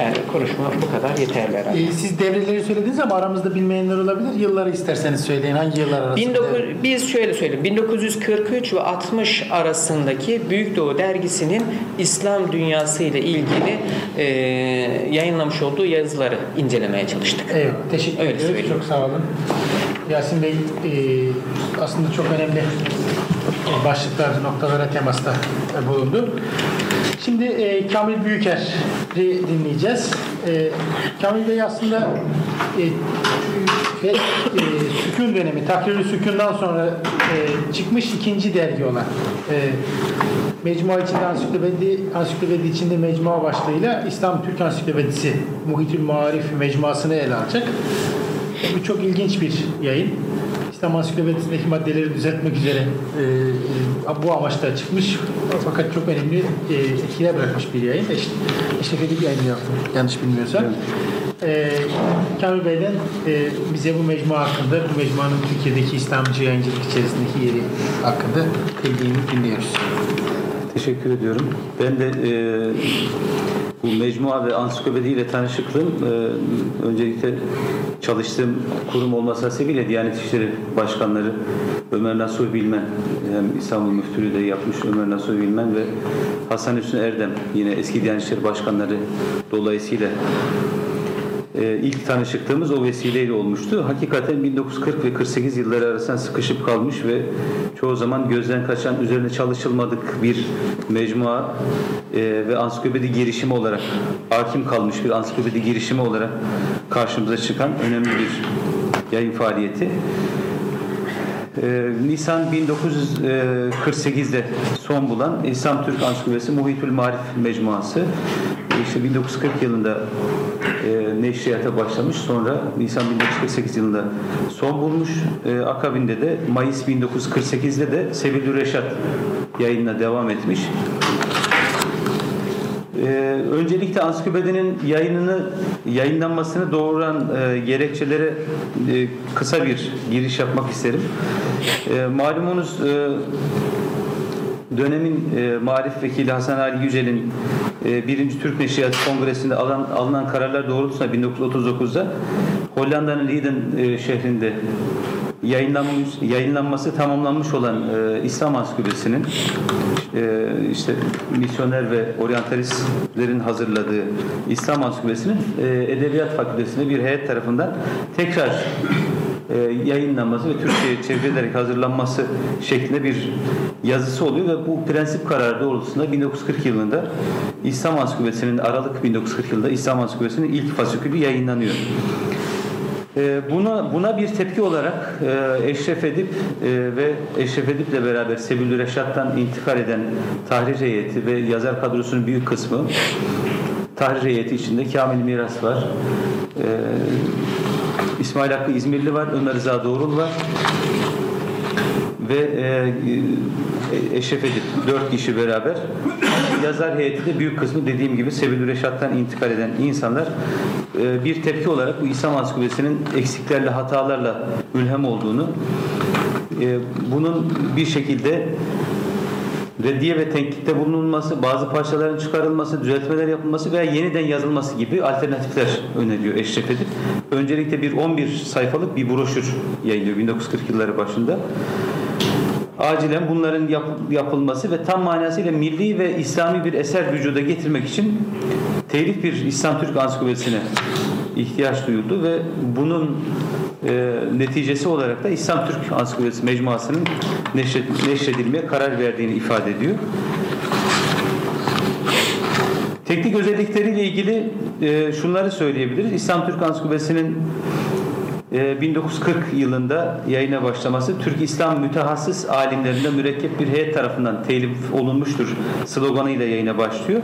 yani konuşma bu kadar yeterli herhalde. Ee, siz devreleri söylediniz ama aramızda bilmeyenler olabilir. Yılları isterseniz söyleyin. Hangi yıllar arasında? 19, biz şöyle söyleyeyim. 1943 ve 60 arasındaki Büyük Doğu dergisinin İslam dünyası ile ilgili e, yayınlamış olduğu yazıları incelemeye çalıştık. Evet, teşekkür Öyle ediyoruz. söyleyeyim. Çok sağ olun. Yasin Bey e, aslında çok önemli e, başlıklar, noktalara temasta bulundu. Şimdi e, Kamil Büyüker'i dinleyeceğiz. E, Kamil Bey aslında e, e, sükun dönemi, takrirli sükundan sonra e, çıkmış ikinci dergi olan e, Mecmua içinde ansiklopedi, ansiklopedi içinde mecmua başlığıyla İslam Türk Ansiklopedisi Muhitül Marif mecmuasını ele alacak. Bu çok ilginç bir yayın. İslam Ansiklopedisi'ndeki maddeleri düzeltmek üzere e, e, bu amaçla çıkmış. Fakat çok önemli e, etkiler bırakmış bir yayın. Eş, Eşref Edip yayını yaptım yanlış bilmiyorsam. E, Kamil Bey'den e, bize bu mecmua hakkında, bu mecmuanın Türkiye'deki İslamcı yayıncılık içerisindeki yeri hakkında bildiğini dinliyoruz. Teşekkür ediyorum. Ben de e, bu mecmua ve ansiklopedi ile tanışıklığım e, öncelikle çalıştığım kurum olması hasebiyle Diyanet İşleri Başkanları Ömer Nasuh Bilmen hem İstanbul Müftülüğü de yapmış Ömer Nasuh Bilmen ve Hasan Hüsnü Erdem yine eski Diyanet İşleri Başkanları dolayısıyla e, ilk tanışıklığımız o vesileyle olmuştu. Hakikaten 1940 ve 48 yılları arasında sıkışıp kalmış ve çoğu zaman gözden kaçan, üzerine çalışılmadık bir mecmua e, ve ansiklopedi girişimi olarak hakim kalmış bir ansiklopedi girişimi olarak karşımıza çıkan önemli bir yayın faaliyeti. Ee, Nisan 1948'de son bulan İslam Türk Ansiklopedisi Muhitül Marif Mecmuası işte 1940 yılında e, neşriyata başlamış sonra Nisan 1948 yılında son bulmuş E, akabinde de Mayıs 1948'de de Sevilü Reşat yayınına devam etmiş. Ee, öncelikle ansiklopedinin yayınını yayınlanmasını doğuran e, gerekçelere e, kısa bir giriş yapmak isterim. E, malumunuz e, dönemin e, Marif Vekili Hasan Ali Yücel'in e, 1. Türk Neşriyatı Kongresi'nde alan, alınan kararlar doğrultusunda 1939'da Hollanda'nın Leiden e, şehrinde yayınlanmış, yayınlanması tamamlanmış olan e, İslam Ansiklopedisi'nin e, işte misyoner ve oryantalistlerin hazırladığı İslam Ansiklopedisi'nin e, Edebiyat Fakültesi'nde bir heyet tarafından tekrar yayınlanması ve Türkçe'ye çevrilerek hazırlanması şeklinde bir yazısı oluyor ve bu prensip kararı doğrultusunda 1940 yılında İslam Ansiklopedisi'nin Aralık 1940 yılında İslam Ansiklopedisi'nin ilk fasikülü yayınlanıyor. Ee, Buna, buna bir tepki olarak e, Eşref Edip e, ve Eşref Edip'le beraber Sebil Reşat'tan intikal eden tahrir heyeti ve yazar kadrosunun büyük kısmı tahrir heyeti içinde Kamil Miras var. İsmail Hakkı İzmirli var, Ömer Rıza Doğrul var ve e, e, Eşref Edip dört kişi beraber. Yazar heyeti de büyük kısmı dediğim gibi Sebil Reşat'tan intikal eden insanlar. E, bir tepki olarak bu İslam Ansiklopedisi'nin eksiklerle hatalarla ülhem olduğunu e, bunun bir şekilde reddiye ve tenkitte bulunulması, bazı parçaların çıkarılması, düzeltmeler yapılması veya yeniden yazılması gibi alternatifler öneriyor Eşref Edip. Öncelikle bir 11 sayfalık bir broşür yayınlıyor 1940 yılları başında. Acilen bunların yap- yapılması ve tam manasıyla milli ve İslami bir eser vücuda getirmek için telif bir İslam Türk ansiklopedisine ihtiyaç duyuldu ve bunun e, neticesi olarak da İslam Türk Ansiklopedisi Mecmuası'nın neşret, neşredilmeye karar verdiğini ifade ediyor. Teknik özellikleriyle ilgili e, şunları söyleyebiliriz. İslam Türk Ansiklopedisi'nin 1940 yılında yayına başlaması Türk İslam mütehassıs alimlerinden mürekkep bir heyet tarafından telif olunmuştur sloganıyla yayına başlıyor.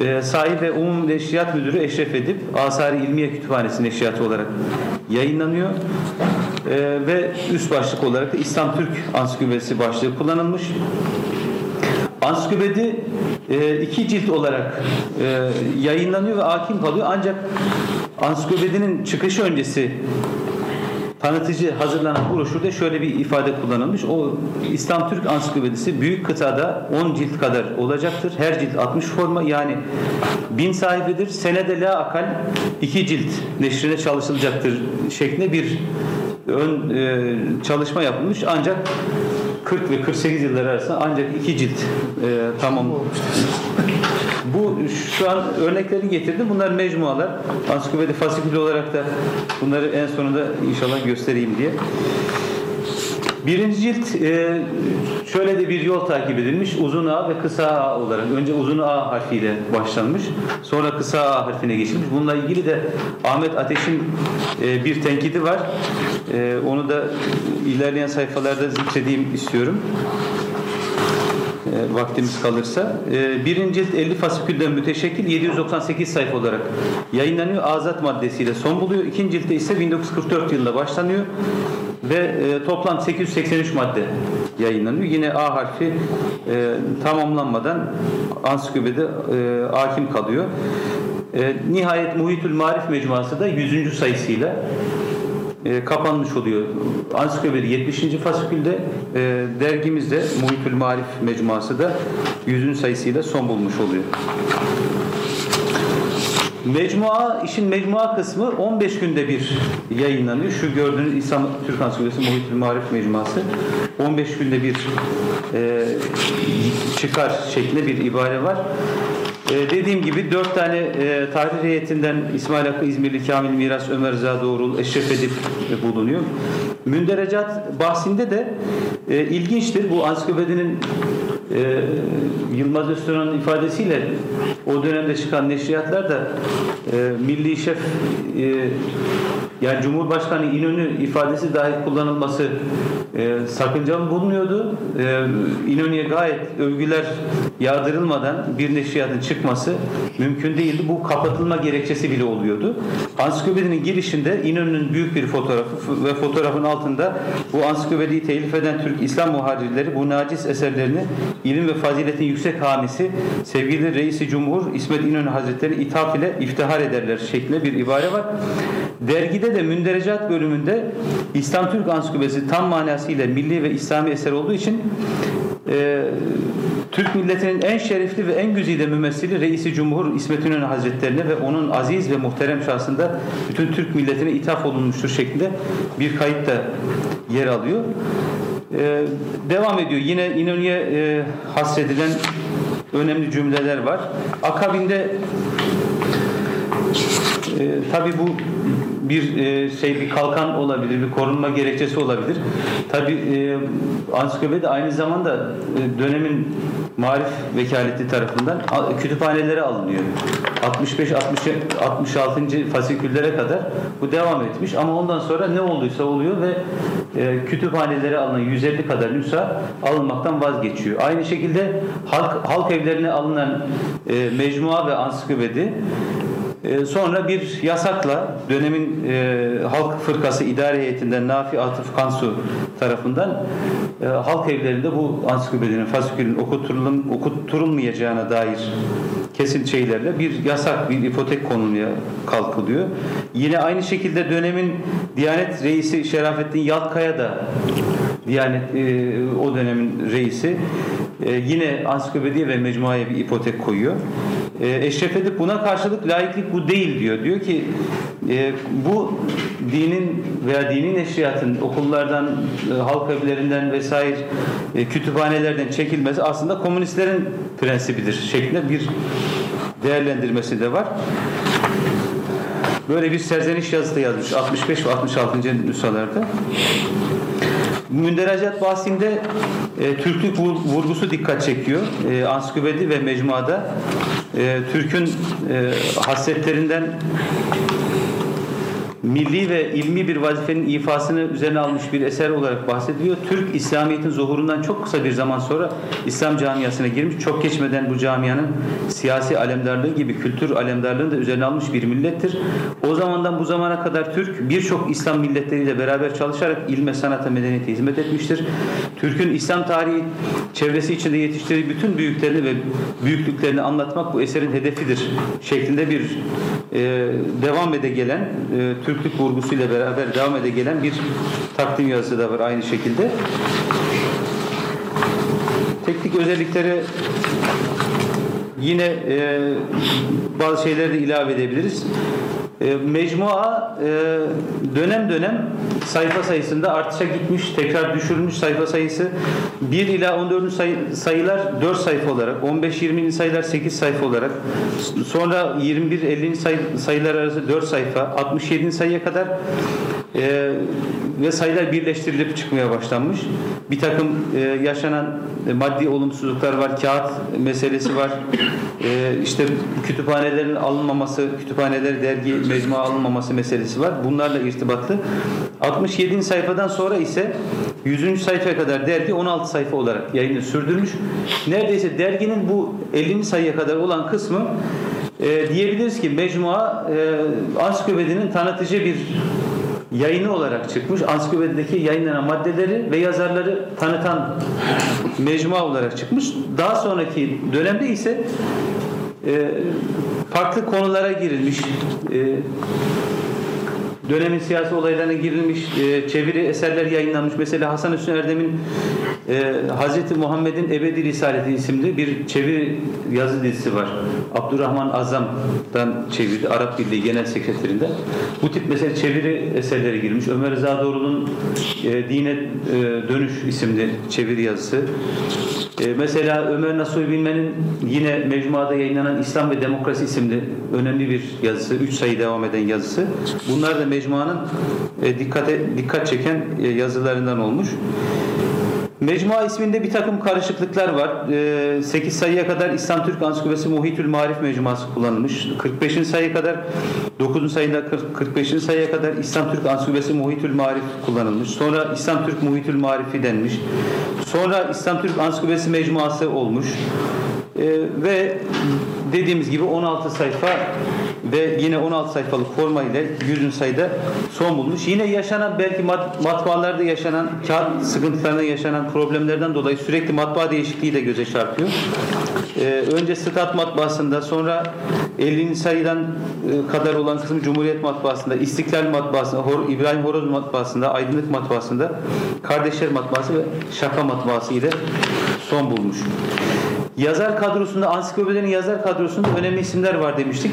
E, sahibi ve Umum Neşriyat Müdürü Eşref Edip Asari İlmiye Kütüphanesi Neşriyatı olarak yayınlanıyor. E, ve üst başlık olarak da İslam Türk Ansiklopedisi başlığı kullanılmış. Ansiklopedi e, iki cilt olarak e, yayınlanıyor ve hakim kalıyor. Ancak ansiklopedinin çıkışı öncesi tanıtıcı hazırlanan broşürde şöyle bir ifade kullanılmış. O İslam Türk Ansiklopedisi büyük kıtada 10 cilt kadar olacaktır. Her cilt 60 forma yani 1000 sayfadır. Senede la akal 2 cilt neşrine çalışılacaktır şeklinde bir ön e, çalışma yapılmış. Ancak 40 ve 48 yıllar arasında ancak iki cilt e, tamam. Bu şu an örnekleri getirdim. Bunlar mecmualar. Ansiklopedi fasikülü olarak da bunları en sonunda inşallah göstereyim diye. Birinci cilt e, şöyle de bir yol takip edilmiş. Uzun A ve kısa A olarak. Önce uzun A harfiyle başlanmış. Sonra kısa A harfine geçilmiş. Bununla ilgili de Ahmet Ateş'in e, bir tenkidi var. E, onu da ilerleyen sayfalarda zikredeyim istiyorum. E, vaktimiz kalırsa. E, birinci cilt 50 fasikülden müteşekkil 798 sayfa olarak yayınlanıyor. Azat maddesiyle son buluyor. İkinci ciltte ise 1944 yılında başlanıyor ve e, toplam 883 madde yayınlanıyor. Yine A harfi tamamlanmadan ansiklopedi e, hakim kalıyor. Nihayet Muhitül Marif Mecmuası da 100. sayısıyla e, kapanmış oluyor. Ansiklopedi 70. fasikülde e, dergimizde Muhitül Marif Mecmuası da 100. sayısıyla son bulmuş oluyor. Mecmua, işin mecmua kısmı 15 günde bir yayınlanıyor. Şu gördüğünüz İslam Türk Ansiklopedisi Muhitül Marif Mecmuası 15 günde bir e, çıkar şeklinde bir ibare var. E, dediğim gibi dört tane e, tarih heyetinden İsmail Hakkı İzmirli, Kamil Miras, Ömer Rıza Doğrul, Eşref Edip e, bulunuyor. Münderecat bahsinde de e, ilginçtir. Bu ansiklopedinin e, Yılmaz Öztürk'ün ifadesiyle o dönemde çıkan neşriyatlar da e, milli şef e, yani Cumhurbaşkanı İnönü ifadesi dahi kullanılması e, sakıncalı bulmuyordu. E, İnönü'ye gayet övgüler yağdırılmadan bir neşriyatın çıkması mümkün değildi. Bu kapatılma gerekçesi bile oluyordu. Ansiklopedinin girişinde İnönü'nün büyük bir fotoğrafı ve fotoğrafın altında bu ansiklopediyi telif eden Türk İslam muhacirleri bu nacis eserlerini ilim ve faziletin yüksek hamisi sevgili Reisi Cumhur İsmet İnönü Hazretleri ithaf ile iftihar ederler şeklinde bir ibare var. Dergide de münderecat bölümünde İslam Türk Ansiklopedisi tam manasıyla milli ve İslami eser olduğu için e, Türk milletinin en şerefli ve en güzide mümessili Reisi Cumhur İsmet İnönü Hazretlerine ve onun aziz ve muhterem şahsında bütün Türk milletine ithaf olunmuştur şeklinde bir kayıt da yer alıyor. Ee, devam ediyor. Yine İnönü'ye e, hasredilen önemli cümleler var. Akabinde e, tabi bu bir e, şey bir kalkan olabilir, bir korunma gerekçesi olabilir. Tabi e, ansiklopedi aynı zamanda e, dönemin marif vekaleti tarafından kütüphanelere alınıyor. 65 60 66. fasiküllere kadar bu devam etmiş ama ondan sonra ne olduysa oluyor ve kütüphanelere alınan 150 kadar nüsha alınmaktan vazgeçiyor. Aynı şekilde halk halk evlerine alınan mecmua ve ansiklopedi sonra bir yasakla dönemin e, Halk Fırkası İdare Heyetinden Nafi Atıf Kansu tarafından e, halk evlerinde bu ansiklopedinin, fasikülün okutturulum, okutturulmayacağına dair kesin şeylerle bir yasak, bir ipotek konulmaya kalkılıyor. Yine aynı şekilde dönemin Diyanet Reisi Şerafettin Yalkaya da Diyanet e, o dönemin reisi e, yine ansiklopediye ve mecmuaya bir ipotek koyuyor. E, Eşref Edip buna karşılık laiklik bu değil diyor. Diyor ki e, bu dinin veya dinin neşriyatın okullardan, e, halk evlerinden vesaire e, kütüphanelerden çekilmesi aslında komünistlerin prensibidir şeklinde bir değerlendirmesi de var. Böyle bir serzeniş yazısı yazmış 65 ve 66. nüshalarda. Münderacat bahsinde e, Türklük vur- vurgusu dikkat çekiyor. E, ansiklopedi ve mecmuada e, Türk'ün e, hasletlerinden milli ve ilmi bir vazifenin ifasını üzerine almış bir eser olarak bahsediliyor. Türk İslamiyet'in zuhurundan çok kısa bir zaman sonra İslam camiasına girmiş. Çok geçmeden bu camianın siyasi alemdarlığı gibi kültür alemdarlığını da üzerine almış bir millettir. O zamandan bu zamana kadar Türk birçok İslam milletleriyle beraber çalışarak ilme, sanata, medeniyete hizmet etmiştir. Türk'ün İslam tarihi çevresi içinde yetiştirdiği bütün büyüklerini ve büyüklüklerini anlatmak bu eserin hedefidir şeklinde bir e, devam ede gelen e, Türklük vurgusuyla beraber devam ede gelen bir takdim yazısı da var aynı şekilde. Teknik özellikleri yine e, bazı şeyleri de ilave edebiliriz. E, mecmua e, dönem dönem sayfa sayısında artışa gitmiş, tekrar düşürülmüş sayfa sayısı 1 ila 14. Sayı, sayılar 4 sayfa olarak, 15-20. sayılar 8 sayfa olarak, sonra 21-50. Sayı, sayılar arası 4 sayfa, 67. sayıya kadar e, ve sayılar birleştirilip çıkmaya başlanmış. Bir takım e, yaşanan e, maddi olumsuzluklar var, kağıt meselesi var. E, işte kütüphanelerin alınmaması, kütüphaneler dergi mecmua alınmaması meselesi var. Bunlarla irtibatlı. 67. sayfadan sonra ise 100. sayfaya kadar dergi 16 sayfa olarak yayını sürdürmüş. Neredeyse derginin bu 50. sayıya kadar olan kısmı e, diyebiliriz ki mecmua e, ansiklopedinin tanıtıcı bir yayını olarak çıkmış. Ansiklopedideki yayınlanan maddeleri ve yazarları tanıtan mecmua olarak çıkmış. Daha sonraki dönemde ise e, farklı konulara girilmiş. E, dönemin siyasi olaylarına girilmiş, e, çeviri eserler yayınlanmış. Mesela Hasan Hüsnü Erdem'in e, Hazreti Muhammed'in Ebedi Risaleti isimli bir çeviri yazı dizisi var. Abdurrahman Azam'dan çevirdi. Arap Birliği Genel Sekreterinde. Bu tip mesela çeviri eserleri girmiş. Ömer Rıza Doğru'nun e, Dine e, Dönüş isimli çeviri yazısı. E, mesela Ömer Nasuhi Bilmen'in yine mecmuada yayınlanan İslam ve Demokrasi isimli önemli bir yazısı. Üç sayı devam eden yazısı. Bunlar da mecmuanın e, dikkate, dikkat çeken e, yazılarından olmuş. Mecmua isminde bir takım karışıklıklar var. 8 sayıya kadar İslam Türk Ansiklopedisi Muhitül Marif Mecmuası kullanılmış. 45. sayıya kadar 9. sayıda 40 45. sayıya kadar İslam Türk Ansiklopedisi Muhitül Marif kullanılmış. Sonra İslam Türk Muhitül Marifi denmiş. Sonra İslam Türk Ansiklopedisi Mecmuası olmuş. Ee, ve dediğimiz gibi 16 sayfa ve yine 16 sayfalık forma ile 100. sayıda son bulmuş. Yine yaşanan belki mat- matbaalarda yaşanan kağıt sıkıntılarında yaşanan problemlerden dolayı sürekli matbaa değişikliği de göze çarpıyor. Ee, önce Stat matbaasında sonra 50. sayıdan e, kadar olan kısmı Cumhuriyet matbaasında, İstiklal matbaasında, Hor- İbrahim Horoz matbaasında, Aydınlık matbaasında, Kardeşler matbaası ve Şaka matbaası ile son bulmuş. Yazar kadrosunda, ansiklopedinin yazar kadrosunda önemli isimler var demiştik.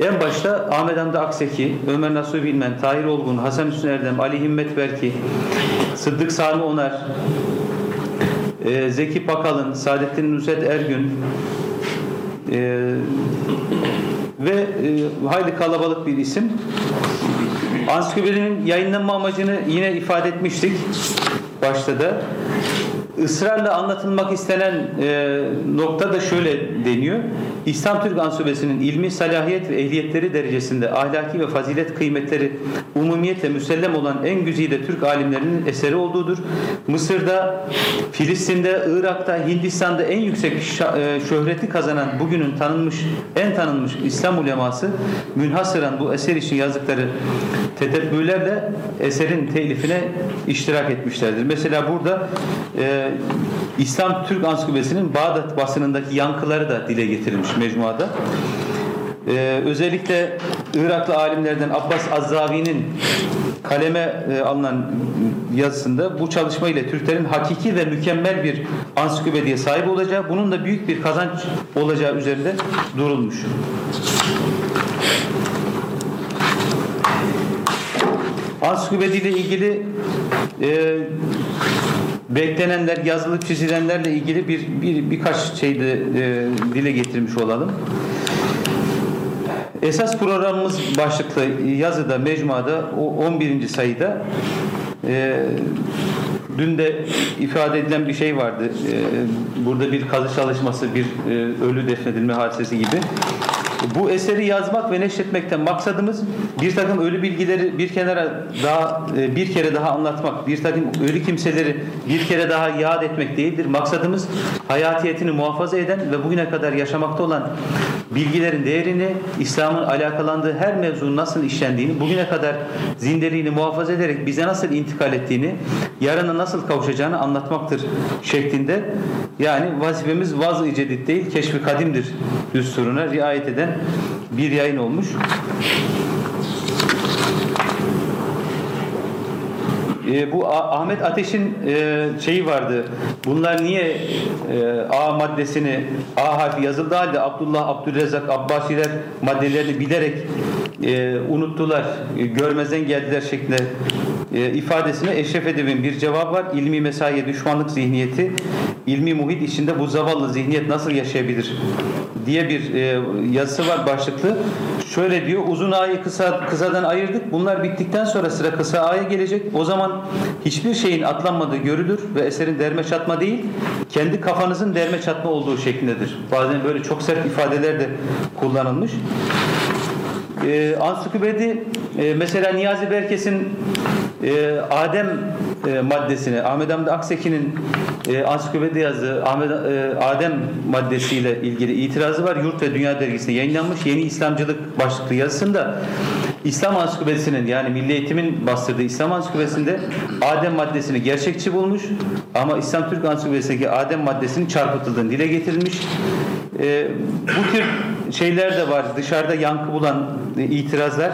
En başta Ahmet Hamdi Akseki, Ömer Nasuhi Bilmen, Tahir Olgun, Hasan Hüsnü Erdem, Ali Himmet Berki, Sıddık Sami Onar, e, Zeki Pakalın, Saadettin Nusret Ergün e, ve e, hayli kalabalık bir isim. Ansiklopedinin yayınlanma amacını yine ifade etmiştik başta da. Israrla anlatılmak istenen e, nokta da şöyle deniyor. İslam Türk Ansiklopedisinin ilmi, salahiyet ve ehliyetleri derecesinde ahlaki ve fazilet kıymetleri umumiyetle müsellem olan en güzide Türk alimlerinin eseri olduğudur. Mısır'da, Filistin'de, Irak'ta, Hindistan'da en yüksek e, şöhreti kazanan bugünün tanınmış, en tanınmış İslam uleması münhasıran bu eser için yazdıkları tedebbürlerle eserin telifine iştirak etmişlerdir. Mesela burada e, İslam Türk Ansiklopedisi'nin Bağdat basınındaki yankıları da dile getirilmiş mecmuada. E, özellikle Iraklı alimlerden Abbas Azzavi'nin kaleme e, alınan yazısında bu çalışma ile Türklerin hakiki ve mükemmel bir ansiklopediye sahip olacağı, bunun da büyük bir kazanç olacağı üzerinde durulmuş. Ansiklopedi ile ilgili e, beklenenler, yazılıp çizilenlerle ilgili bir, bir birkaç şey de e, dile getirmiş olalım. Esas programımız başlıklı yazıda, mecmuada, o 11. sayıda e, dün de ifade edilen bir şey vardı. E, burada bir kazı çalışması, bir e, ölü defnedilme hadisesi gibi. Bu eseri yazmak ve neşretmekten maksadımız bir takım ölü bilgileri bir kenara daha e, bir kere daha anlatmak, bir takım ölü kimseleri bir kere daha yad etmek değildir. Maksadımız hayatiyetini muhafaza eden ve bugüne kadar yaşamakta olan bilgilerin değerini, İslam'ın alakalandığı her mevzunun nasıl işlendiğini, bugüne kadar zindeliğini muhafaza ederek bize nasıl intikal ettiğini, yarına nasıl kavuşacağını anlatmaktır şeklinde. Yani vazifemiz vaz-ı değil, keşfi kadimdir düsturuna riayet eden bir yayın olmuş. E, bu Ahmet Ateş'in e, şeyi vardı. Bunlar niye e, A maddesini A harfi yazıldığı halde Abdullah, Abdülrezzak, Abbasiler maddelerini bilerek e, unuttular, e, görmezden geldiler şeklinde e, ifadesine Eşref Edeb'in bir cevap var. İlmi mesaiye düşmanlık zihniyeti, ilmi muhit içinde bu zavallı zihniyet nasıl yaşayabilir diye bir e, yazısı var başlıklı. Şöyle diyor, uzun A'yı kısa, kısadan ayırdık. Bunlar bittikten sonra sıra kısa A'ya gelecek. O zaman hiçbir şeyin atlanmadığı görülür ve eserin derme çatma değil, kendi kafanızın derme çatma olduğu şeklindedir. Bazen böyle çok sert ifadeler de kullanılmış. E, ansiklopedi e, mesela Niyazi Berkes'in e, Adem e, maddesini, Ahmet Hamdi Akseki'nin e, ansiklopedi yazdığı Ahmet, e, Adem maddesiyle ilgili itirazı var. Yurt ve Dünya dergisinde yayınlanmış Yeni İslamcılık başlıklı yazısında İslam ansiklopedisinin yani Milli Eğitim'in bastırdığı İslam ansiklopedisinde Adem maddesini gerçekçi bulmuş ama İslam Türk ansiklopedisindeki Adem maddesinin çarpıtıldığını dile getirilmiş. E, bu tür şeyler de var. Dışarıda yankı bulan e, itirazlar,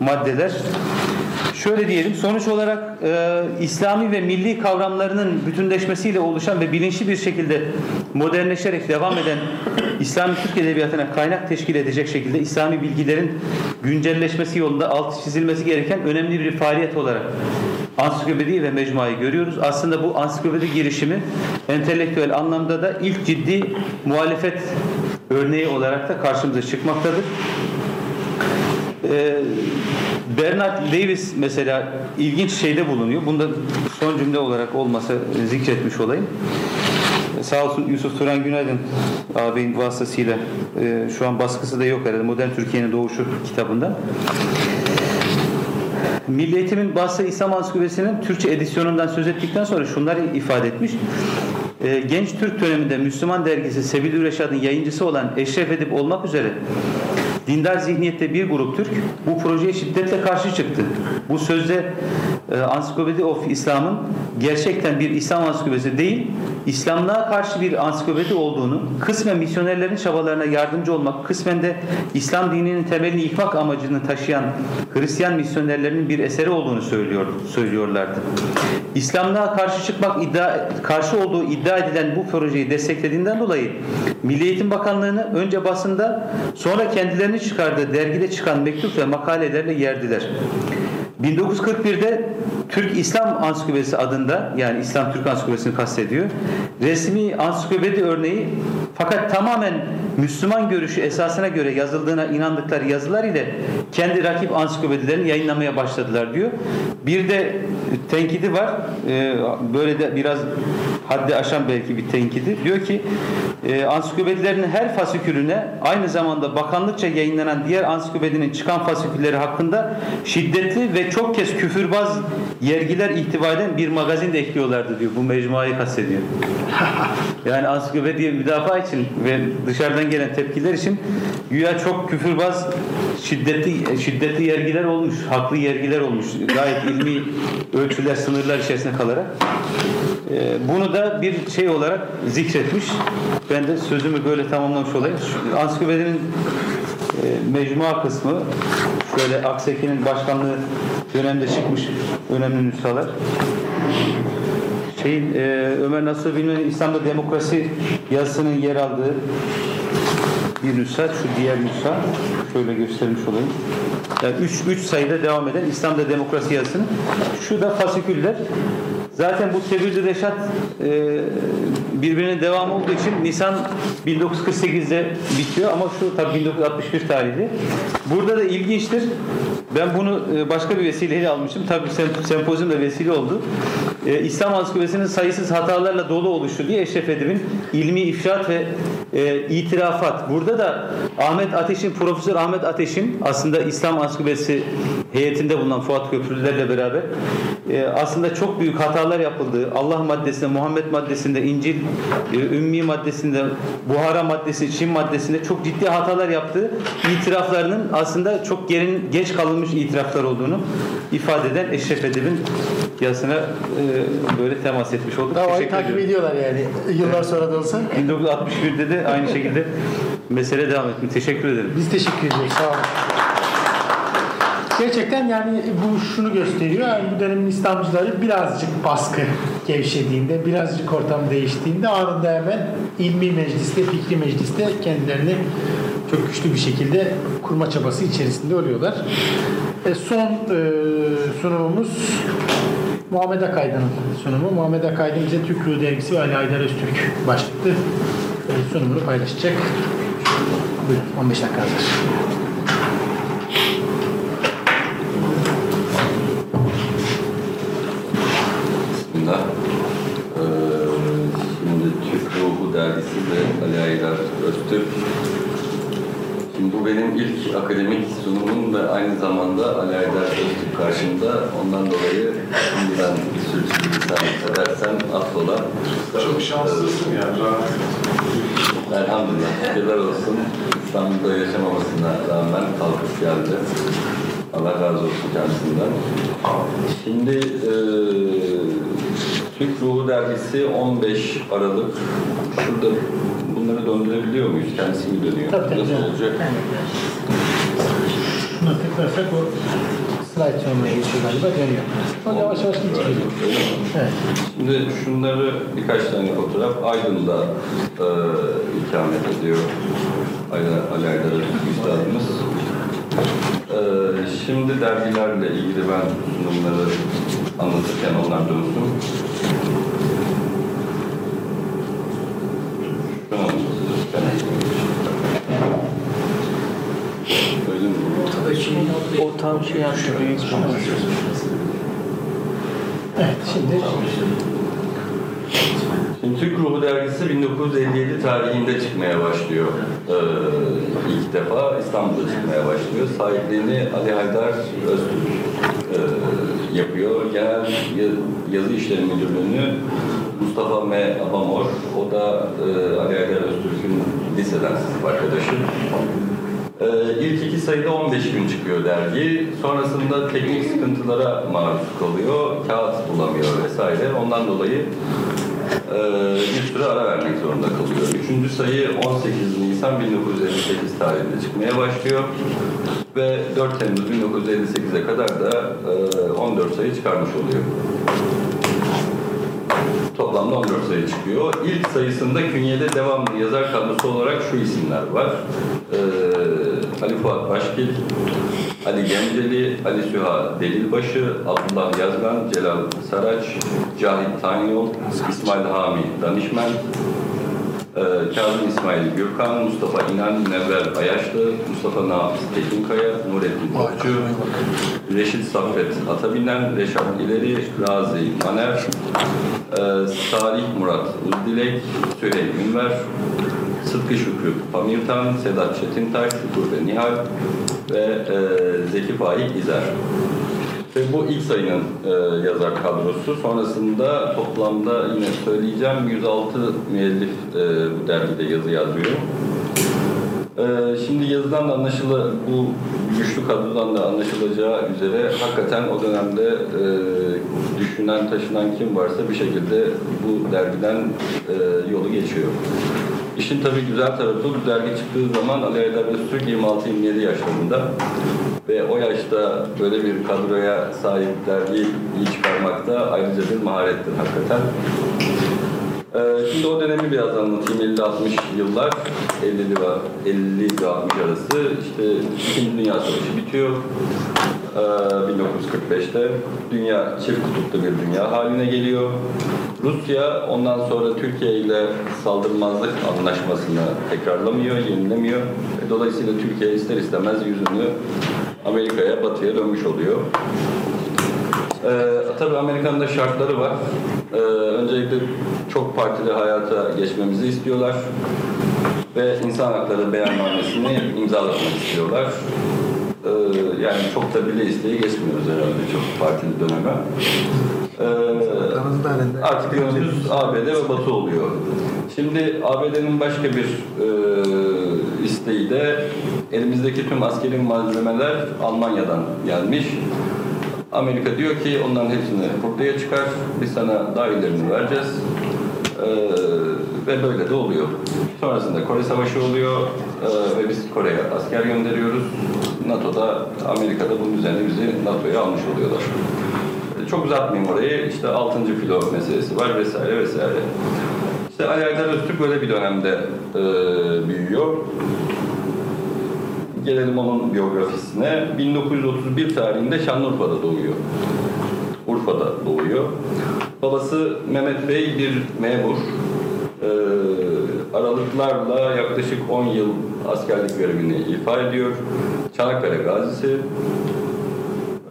maddeler. Şöyle diyelim, sonuç olarak e, İslami ve milli kavramlarının bütünleşmesiyle oluşan ve bilinçli bir şekilde modernleşerek devam eden İslami Türk Edebiyatı'na kaynak teşkil edecek şekilde İslami bilgilerin güncelleşmesi yolunda altı çizilmesi gereken önemli bir faaliyet olarak ansiklopedi ve mecmuayı görüyoruz. Aslında bu ansiklopedi girişimi entelektüel anlamda da ilk ciddi muhalefet örneği olarak da karşımıza çıkmaktadır. Ee, Bernard Lewis mesela ilginç şeyde bulunuyor. Bunda son cümle olarak olmasa zikretmiş olayım. Sağ olsun Yusuf Turan Günaydın ağabeyin vasıtasıyla e, şu an baskısı da yok herhalde Modern Türkiye'nin Doğuşu kitabında. Milli Eğitim'in Basra İslam Ansiklopedisi'nin Türkçe edisyonundan söz ettikten sonra şunları ifade etmiş. Ee, Genç Türk döneminde Müslüman dergisi Sebil Reşad'ın yayıncısı olan Eşref Edip olmak üzere dindar zihniyette bir grup Türk bu projeye şiddetle karşı çıktı. Bu sözde e, Ansiklopedi of İslam'ın gerçekten bir İslam ansiklopedisi değil, İslamlığa karşı bir ansiklopedi olduğunu, kısmen misyonerlerin çabalarına yardımcı olmak, kısmen de İslam dininin temelini yıkmak amacını taşıyan Hristiyan misyonerlerinin bir eseri olduğunu söylüyor, söylüyorlardı. İslamlığa karşı çıkmak iddia, karşı olduğu iddia edilen bu projeyi desteklediğinden dolayı Milli Eğitim Bakanlığı'nı önce basında sonra kendilerini çıkardığı dergide çıkan mektup ve makalelerle yerdiler. 1941'de Türk İslam Ansiklopedisi adında yani İslam Türk Ansiklopedisini kastediyor. Resmi ansiklopedi örneği Fakat tamamen Müslüman görüşü esasına göre yazıldığına inandıkları yazılar ile kendi rakip ansiklopedilerini yayınlamaya başladılar diyor. Bir de tenkidi var. Ee, böyle de biraz haddi aşan belki bir tenkidi. Diyor ki e, ansiklopedilerin her fasikülüne aynı zamanda bakanlıkça yayınlanan diğer ansiklopedinin çıkan fasikülleri hakkında şiddetli ve çok kez küfürbaz yergiler ihtiva eden bir magazin de ekliyorlardı diyor. Bu mecmuayı kastediyor. Yani ansiklopediye müdafaa için ve dışarıdan gelen tepkiler için güya çok küfürbaz şiddetli şiddetli yergiler olmuş, haklı yergiler olmuş. Gayet ilmi ölçüler, sınırlar içerisinde kalarak. Ee, Bunu da bir şey olarak zikretmiş. Ben de sözümü böyle tamamlamış olayım. Ansiklopedinin e, mecmua kısmı şöyle Akseki'nin başkanlığı dönemde çıkmış önemli nüshalar. Şeyin e, Ömer Nasuh Bilmen'in İslam'da demokrasi yazısının yer aldığı bir nüsha, şu diğer nüsha şöyle göstermiş olayım. Yani 3 3 sayıda devam eden İslam'da demokrasi yazısının. Şu da fasiküller. Zaten bu Tebürdü Reşat e, birbirine devam olduğu için Nisan 1948'de bitiyor ama şu tabii 1961 tarihli. Burada da ilginçtir. Ben bunu e, başka bir vesileyle almıştım. Tabii sem- sempozyum da vesile oldu. E, İslam Ansiklopedisi'nin sayısız hatalarla dolu oluşu diye Eşref Edip'in ilmi ifşaat ve e, itirafat. Burada da Ahmet Ateş'in, Profesör Ahmet Ateş'in aslında İslam Ansiklopedisi heyetinde bulunan Fuat Köprülülerle beraber e, aslında çok büyük hatalar yapıldığı, Allah maddesinde, Muhammed maddesinde, İncil, e, Ümmi maddesinde, Buhara maddesinde, Çin maddesinde çok ciddi hatalar yaptığı itiraflarının aslında çok gerin, geç kalınmış itiraflar olduğunu ifade eden Eşref Edip'in yazısına e, böyle temas etmiş olduk. Davayı takip ediyorum. ediyorlar yani yıllar sonra da olsa. 1961'de de aynı şekilde mesele devam etmiş. Teşekkür ederim. Biz teşekkür ediyoruz. Sağ olun. Gerçekten yani bu şunu gösteriyor. Yani bu dönemin İslamcıları birazcık baskı gevşediğinde, birazcık ortam değiştiğinde anında hemen ilmi mecliste, fikri mecliste kendilerini çok güçlü bir şekilde kurma çabası içerisinde oluyorlar. E, son e, sunumumuz Muhammed Akaydın'ın sunumu. Muhammed Akaydın bize Türk Ruhu Dergisi ve Ali Haydar Öztürk başlıklı e, sunumunu paylaşacak. Buyurun 15 dakika. Bismillah. Ee, şimdi Türk Ruhu Dergisi ve Ali Aydar Öztürk. Şimdi bu benim ilk akademik sunumum ve aynı zamanda Ali Aydar Öztürk karşımda. Ondan dolayı şimdiden sürçülisan edersem affola. Çok şanslısın ya. Elhamdülillah. Şükürler olsun. İstanbul'da yaşamamasına rağmen kalkıp geldi. Allah razı olsun kendisinden. Şimdi eee Türk Ruhu Dergisi 15 Aralık. Şurada bunları döndürebiliyor muyuz? Kendisi mi dönüyor? Tabii, tabii. Nasıl olacak? Şuna tıklarsak o slide sonuna geçiyor galiba dönüyor. O yavaş yavaş geçiyor. Evet. Şimdi şunları birkaç tane fotoğraf Aydın'da eee ikamet ediyor. Aydın Ali Aydar Üstadımız. Eee, şimdi dergilerle ilgili ben sunumları anlatırken onlar dönsün. O tam şey yaptı. Evet şimdi Şimdi Türk Ruhu Dergisi 1957 tarihinde çıkmaya başlıyor. Ee, ilk defa İstanbul'da çıkmaya başlıyor. Sahipliğini Ali Haydar Öztürk yapıyor. Genel ya- yazı işleri müdürlüğünü Mustafa M. Abamor. O da e, Ali Haydar Öztürk'ün liseden arkadaşı. Ee, ilk iki sayıda 15 gün çıkıyor dergi. Sonrasında teknik sıkıntılara maruz kalıyor. Kağıt bulamıyor vesaire. Ondan dolayı e, bir süre ara vermek zorunda kalıyor. Üçüncü sayı 18 Nisan 1958 tarihinde çıkmaya başlıyor. Ve 4 Temmuz 1958'e kadar da e, 14 sayı çıkarmış oluyor. Toplamda 14 sayı çıkıyor. İlk sayısında künyede devamlı yazar kadrosu olarak şu isimler var. Ee, Ali Fuat Başkil, Ali Genceli, Ali Süha Delilbaşı, Abdullah Yazgan, Celal Saraç, Cahit Tanyol, İsmail Hami Danişmen, Ee, Kazım İsmail Gürkan, Mustafa İnan, Münevver Ayaşlı, Mustafa Nafiz Tekinkaya, Nurettin Topçu, Reşit Saffet Atabinen, Reşat İleri, Razi Maner, e, Salih Murat Uzdilek, Süheyl Ünver, Sıtkı Şükrü Pamirtan, Sedat Çetintaş, Şükrü ve Nihal ve e, Zeki Faik İzer. Ve bu ilk sayının e, yazar kadrosu. Sonrasında toplamda yine söyleyeceğim 106 müellif e, bu dergide yazı yazıyor. E, şimdi yazıdan da anlaşılı bu güçlü kadrodan da anlaşılacağı üzere hakikaten o dönemde e, düşünen taşınan kim varsa bir şekilde bu dergiden e, yolu geçiyor. İşin tabii güzel tarafı bu dergi çıktığı zaman Ali Aydar Öztürk 26-27 yaşlarında ve o yaşta böyle bir kadroya sahip dergiyi çıkarmakta ayrıca bir maharettir hakikaten. Ee, şimdi o dönemi biraz anlatayım. 50-60 yıllar, 50'li ve 50 ve 60 arası işte İkinci Dünya Savaşı bitiyor. Ee, 1945'te dünya çift kutuplu bir dünya haline geliyor. Rusya ondan sonra Türkiye ile saldırmazlık anlaşmasını tekrarlamıyor, yenilemiyor. Dolayısıyla Türkiye ister istemez yüzünü Amerika'ya, Batı'ya dönmüş oluyor. Ee, tabii Amerika'nın da şartları var. Ee, öncelikle çok partili hayata geçmemizi istiyorlar. Ve insan hakları beyannamesini imzalatmak istiyorlar. Ee, yani çok da bile isteği geçmiyoruz herhalde çok partili döneme. Ee, artık yönümüz ABD ve Batı oluyor. Şimdi ABD'nin başka bir e, isteği de elimizdeki tüm askeri malzemeler Almanya'dan gelmiş. Amerika diyor ki onların hepsini ortaya çıkar, biz sana daha iyilerini vereceğiz. Ee, ve böyle de oluyor. Sonrasında Kore Savaşı oluyor ee, ve biz Kore'ye asker gönderiyoruz. NATO'da, Amerika'da bunun üzerine bizi NATO'ya almış oluyorlar. Ee, Çok uzatmayayım orayı. İşte 6. filo meselesi var vesaire vesaire. İşte Ali Aydar Öztürk böyle bir dönemde e, büyüyor. Gelelim onun biyografisine. 1931 tarihinde Şanlıurfa'da doğuyor. Urfa'da doğuyor. Babası Mehmet Bey bir memur. Ee, aralıklarla yaklaşık 10 yıl askerlik görevini ifa ediyor. Çanakkale gazisi.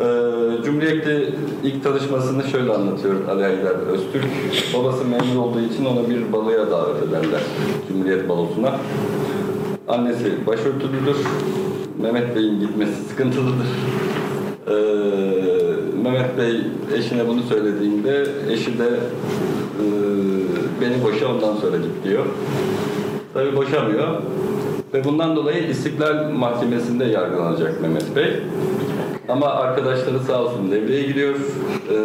Ee, Cumhuriyet'te ilk tanışmasını şöyle anlatıyor Ali Haydar Öztürk. Babası memur olduğu için ona bir baloya davet ederler. Cumhuriyet balosuna. Annesi başörtülüdür. Mehmet Bey'in gitmesi sıkıntılıdır. Ee, Mehmet Bey eşine bunu söylediğinde eşi de e, beni boşa ondan sonra git diyor. Tabii boşamıyor. Ve bundan dolayı İstiklal Mahkemesi'nde yargılanacak Mehmet Bey. Ama arkadaşları sağ olsun devreye giriyor. Ee,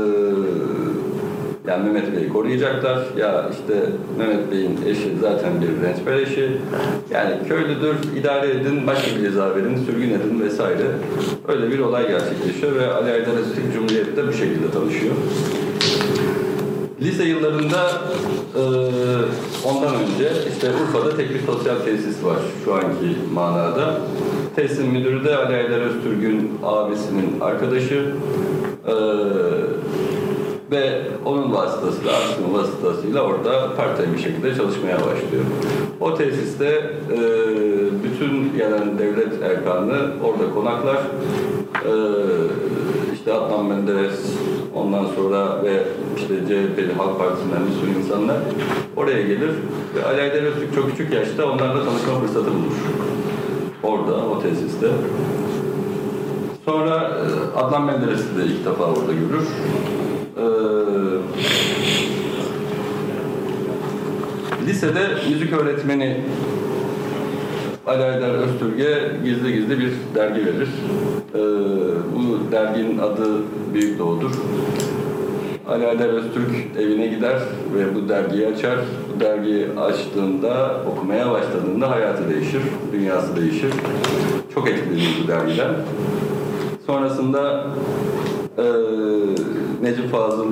yani Mehmet Bey'i koruyacaklar. Ya işte Mehmet Bey'in eşi zaten bir rençber eşi. Yani köylüdür, idare edin, başka bir ceza verin, sürgün edin vesaire. Öyle bir olay gerçekleşiyor ve Ali Aydar Öztürk Cumhuriyet'te bu şekilde tanışıyor. Lise yıllarında e, ondan önce işte Urfa'da tek bir sosyal tesis var şu anki manada. Tesisin müdürü de Ali Aydar Öztürk'ün abisinin arkadaşı. E, ve onun vasıtasıyla, abisinin vasıtasıyla orada part-time bir şekilde çalışmaya başlıyor. O tesiste e, bütün gelen devlet erkanı orada konaklar. E, işte Adnan Menderes, ondan sonra ve işte CHP'li Halk Partisi'nden bir sürü insanlar oraya gelir ve Ali Aydar Öztürk çok küçük yaşta onlarla tanışma fırsatı bulur. Orada, o tesiste. Sonra e, Adnan Menderes'i de ilk defa orada görür. Ee, lisede müzik öğretmeni Ali Aydar Öztürk'e gizli gizli bir dergi verir. Ee, bu derginin adı Büyük Doğu'dur. Ali Aydar Öztürk evine gider ve bu dergiyi açar. Bu dergiyi açtığında, okumaya başladığında hayatı değişir, dünyası değişir. Çok etkilenir bu dergiden. Sonrasında ee, Necip Fazıl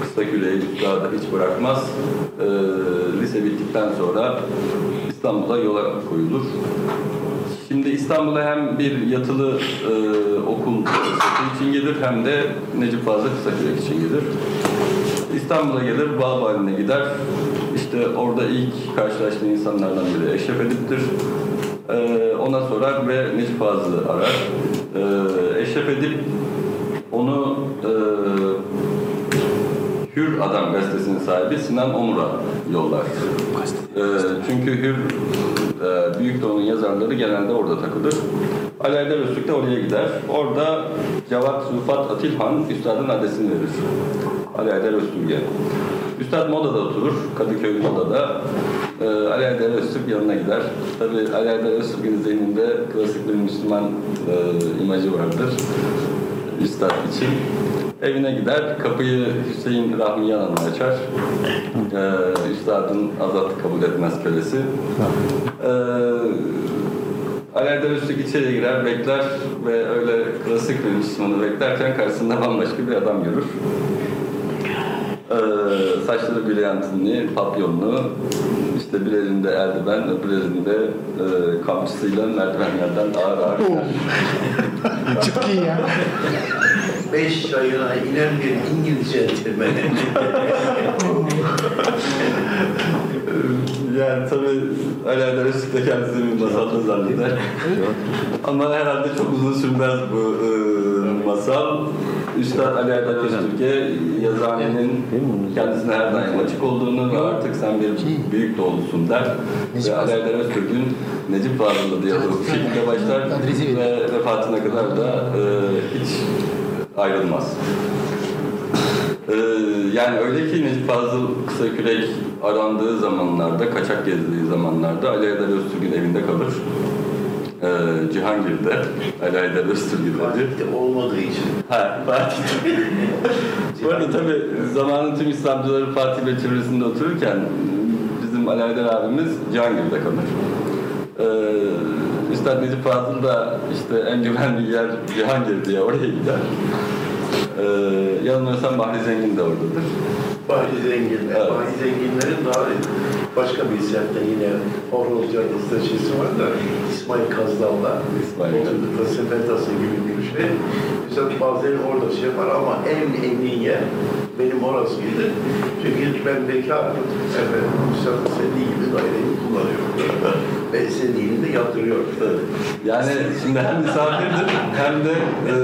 kısa küreyi daha da hiç bırakmaz. Ee, lise bittikten sonra İstanbul'a yola koyulur. Şimdi İstanbul'a hem bir yatılı e, okul için gelir hem de Necip Fazıl kısa kürek için gelir. İstanbul'a gelir, Bağ haline gider. İşte orada ilk karşılaştığı insanlardan biri Eşref Edip'tir. Ee, ona sorar ve Necip Fazıl'ı arar. Ee, Eşref Edip onu e, Hür Adam gazetesinin sahibi Sinan Omur'a yollar. Ee, çünkü Hür e, Büyük Doğu'nun yazarları genelde orada takılır. Aydar Öztürk de oraya gider. Orada Cevat Rıfat Atilhan Üstad'ın adresini verir. Aydar Öztürk'e. Üstad Moda'da oturur. Kadıköy Moda'da. Ee, Ali Aydar Öztürk yanına gider. Tabi Ali Aydar Öztürk'ün zihninde klasik bir Müslüman e, imajı vardır. Üstad için. Evine gider, kapıyı Hüseyin Rahmi Yanan'a açar. Ee, üstadın azat kabul etmez kölesi. Ee, Alaeddin Öztürk içeri girer, bekler ve öyle klasik bir Müslümanı beklerken karşısında bambaşka bir adam görür. Ee, saçları brilyantinli, papyonlu, işte bir elinde eldiven, öbür elinde e, kamçısıyla merdivenlerden ağır ağır. Çok iyi ya. Beş ayına inen bir İngilizce termeni. Yani tabii Alaeddin Öztürk de kendisini bir masalda zanneder. Ama herhalde çok uzun sürmez bu e, masal. Üstad Ali Erdal Öztürk'e yazıhanenin kendisine her daim açık olduğunu ve artık sen bir büyük doğulusun der. Ve Ali Erdal Öztürk'ün Necip Fazıl'la diyaloğu bu şekilde başlar ve vefatına kadar da e, hiç ayrılmaz. Ee, yani öyle ki Necip Fazıl Kısakürek arandığı zamanlarda, kaçak gezdiği zamanlarda Ali Aydar Öztürk'ün evinde kalır. Ee, Cihangir'de, Ali Aydar Öztürk'ün olmadığı için. Ha, Fatih. Bu arada tabii zamanın tüm İslamcıları Fatih ve çevresinde otururken bizim Ali Aydar abimiz Cihangir'de kalır. Ee, Üstad Necip Fazıl da işte en güvenli yer Cihangir diye oraya gider. Ee, yanılmıyorsam Bahri Zengin de oradadır. Bahri Zenginler. Evet. Bahri Zenginler'in daha başka bir semtte yine Horoz Caddesi'nde şeysi var da İsmail Kazdal'la İsmail. oturdukları sefer tası gibi bir şey. Mesela bazen orada şey yapar ama en emin yer benim orasıydı. Çünkü ben bekarım. Evet, Müsaade istediği gibi daireyi kullanıyorum. Ve istediğini de yaptırıyor. Yani şimdi hem misafirdir hem de e,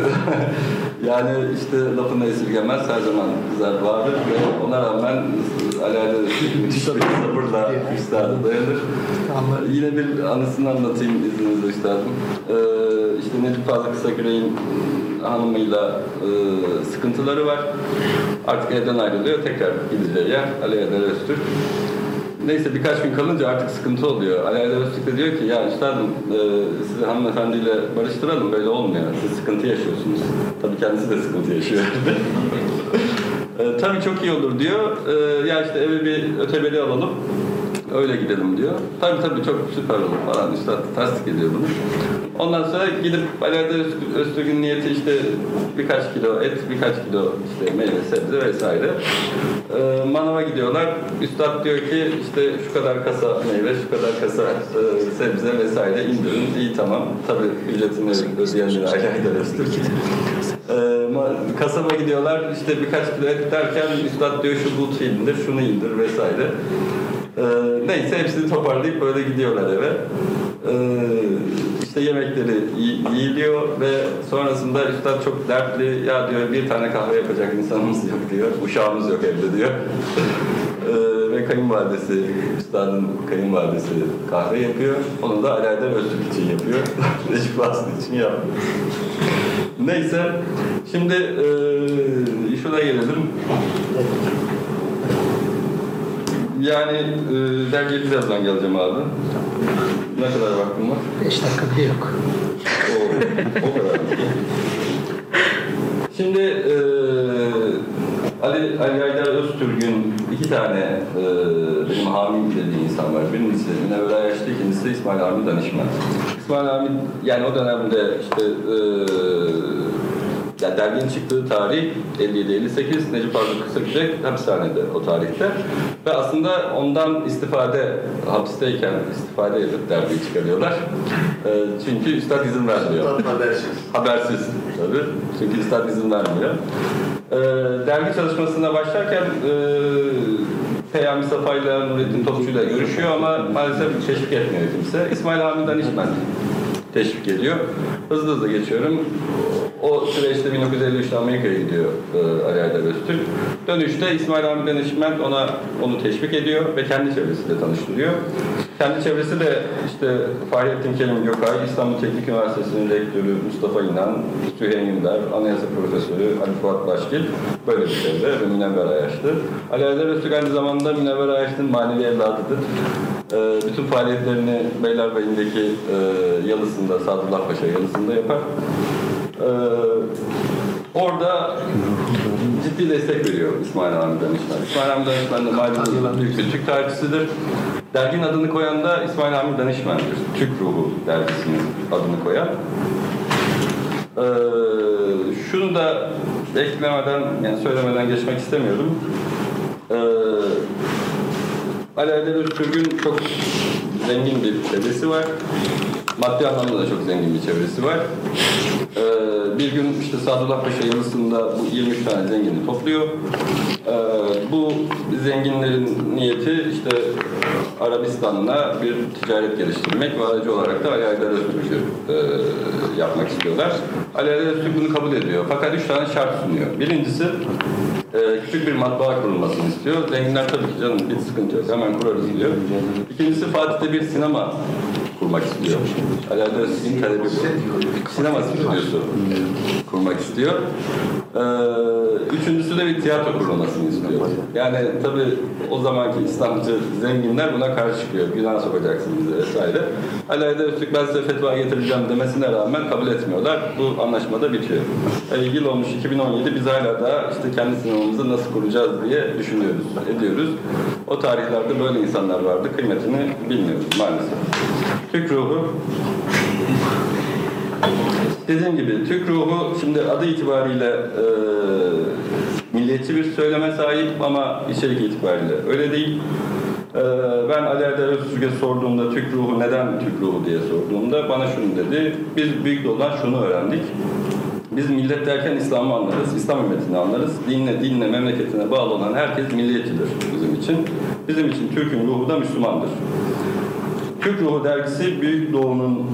yani işte lafını esirgemez her zaman güzel vardır ve ona rağmen alâde müthiş bir sabırla üstada dayanır. Yine bir anısını anlatayım izninizle üstadım. Ee, işte Necip Fazıl Kısaküre'nin hanımıyla e, sıkıntıları var. Artık evden ayrılıyor. Tekrar gideceği yer Ali Eder Öztürk. Neyse birkaç gün kalınca artık sıkıntı oluyor. Eder Öztürk de diyor ki ya üstadım e, sizi hanımefendiyle barıştıralım böyle olmuyor. Siz sıkıntı yaşıyorsunuz. Tabii kendisi de sıkıntı yaşıyor. e, tabii çok iyi olur diyor. E, ya işte eve bir öteberi alalım. Öyle gidelim diyor. Tabii tabii çok süper olur falan üstad tasdik ediyor bunu. Ondan sonra gidip Ali Öztürk- Öztürk'ün niyeti işte birkaç kilo et, birkaç kilo işte meyve, sebze vesaire. Ee, manava gidiyorlar. Üstad diyor ki işte şu kadar kasa meyve, şu kadar kasa e, sebze vesaire indirin. İyi tamam. Tabii ücretini ödeyenleri Ali Eder Öztürk. Ma- kasaba gidiyorlar işte birkaç kilo et derken üstad diyor şu but indir, şunu indir vesaire. Ee, neyse hepsini toparlayıp böyle gidiyorlar eve. Ee, işte yemekleri yi- yiyiliyor ve sonrasında üstad çok dertli ya diyor bir tane kahve yapacak insanımız yok diyor. Uşağımız yok evde diyor. Ee, ve kayınvalidesi, üstadın kayınvalidesi kahve yapıyor. Onu da Ali Erdem Öztürk için yapıyor. Necip Fazıl için yapmıyor. Neyse, şimdi e, şuna gelelim. Yani e, dergiye birazdan geleceğim abi. Ne kadar vaktim var? 5 dakika bile yok. O, o kadar. Şimdi e, Ali, Ali Aydar Öztürk'ün iki tane e, benim hamim dediği insan var. Birincisi Münevver Yaşlı, ikincisi İsmail Hamid Danışman. İsmail Hamid yani o dönemde işte e, yani derginin çıktığı tarih 57-58, Necip Fazıl Kısakürek hapishanede o tarihte. Ve aslında ondan istifade, hapisteyken istifade edip dergiyi çıkarıyorlar. E, çünkü üstad izin vermiyor. Habersiz. Habersiz tabii. Çünkü üstad izin vermiyor. Ee, dergi çalışmasına başlarken e, Peyami Safa ile Nurettin Topçu ile görüşüyor ama maalesef teşvik etmiyor kimse. İsmail Hamid Danişmen teşvik ediyor. Hızlı hızlı geçiyorum. O süreçte 1953'te Amerika'ya gidiyor e, Ali Haydar Öztürk. Dönüşte İsmail Hamid Danişmen ona onu teşvik ediyor ve kendi çevresiyle tanıştırıyor. Kendi çevresi de işte Fahrettin Kerim Gökay, İstanbul Teknik Üniversitesi'nin rektörü Mustafa İnan, Süheyl Ünder, Anayasa Profesörü Ali Fuat Başgil böyle bir çevre ve Münevver Ayaşlı. Ali Haydar Öztürk aynı zamanda Münevver Ayaşlı'nın manevi evladıdır. Ee, bütün faaliyetlerini Beylerbeyi'ndeki e, yalısında, Sadullah Paşa yalısında yapar. Ee, orada ciddi destek veriyor İsmail Hamid Danışman. İsmail Hamid Danışman da malumunuz büyük bir Türk tarihçisidir. Derginin adını koyan da İsmail Hamid Danışman'dır. Türk Ruhu dergisinin adını koyan. Ee, şunu da eklemeden, yani söylemeden geçmek istemiyorum. Ee, Ali Haydar Öztürk'ün çok zengin bir çevresi var. Maddi anlamda da çok zengin bir çevresi var. Ee, bir gün işte Sadullah Paşa yalısında bu 23 tane zengini topluyor. Ee, bu zenginlerin niyeti işte Arabistan'la bir ticaret geliştirmek ve aracı olarak da Ali Haydar Öztürk'ü e, yapmak istiyorlar. Ali Haydar Öztürk bunu kabul ediyor. Fakat üç tane şart sunuyor. Birincisi e, küçük bir matbaa kurulmasını istiyor. Zenginler tabii ki canım bir sıkıntı yok hemen kurarız diyor. İkincisi Fatih'te bir sinema kurmak istiyor. Ali Haydar Öztürk'ün talebi bu. Sinema stüdyosu kurmak istiyor. Ee, üçüncüsü de bir tiyatro kurulmasını istiyor. Yani tabii o zamanki İslamcı zenginler buna karşı çıkıyor. Günah sokacaksın bize vesaire. Haydar Öztürk ben size fetva getireceğim demesine rağmen kabul etmiyorlar. Bu anlaşma da bitiyor. E, yıl olmuş 2017 biz hala da işte kendi sinemamızı nasıl kuracağız diye düşünüyoruz, ediyoruz. O tarihlerde böyle insanlar vardı. Kıymetini bilmiyoruz maalesef. Türk ruhu Dediğim gibi Türk ruhu şimdi adı itibariyle e, milliyetçi bir söyleme sahip ama içerik itibariyle öyle değil. E, ben Ali Erdem Öztürk'e sorduğumda Türk ruhu neden Türk ruhu diye sorduğumda bana şunu dedi. Biz büyük doğudan şunu öğrendik. Biz millet derken İslam'ı anlarız, İslam ümmetini anlarız. Dinle, dinle, memleketine bağlı olan herkes milliyetçidir bizim için. Bizim için Türk'ün ruhu da Müslümandır. Türk Ruhu dergisi Büyük Doğu'nun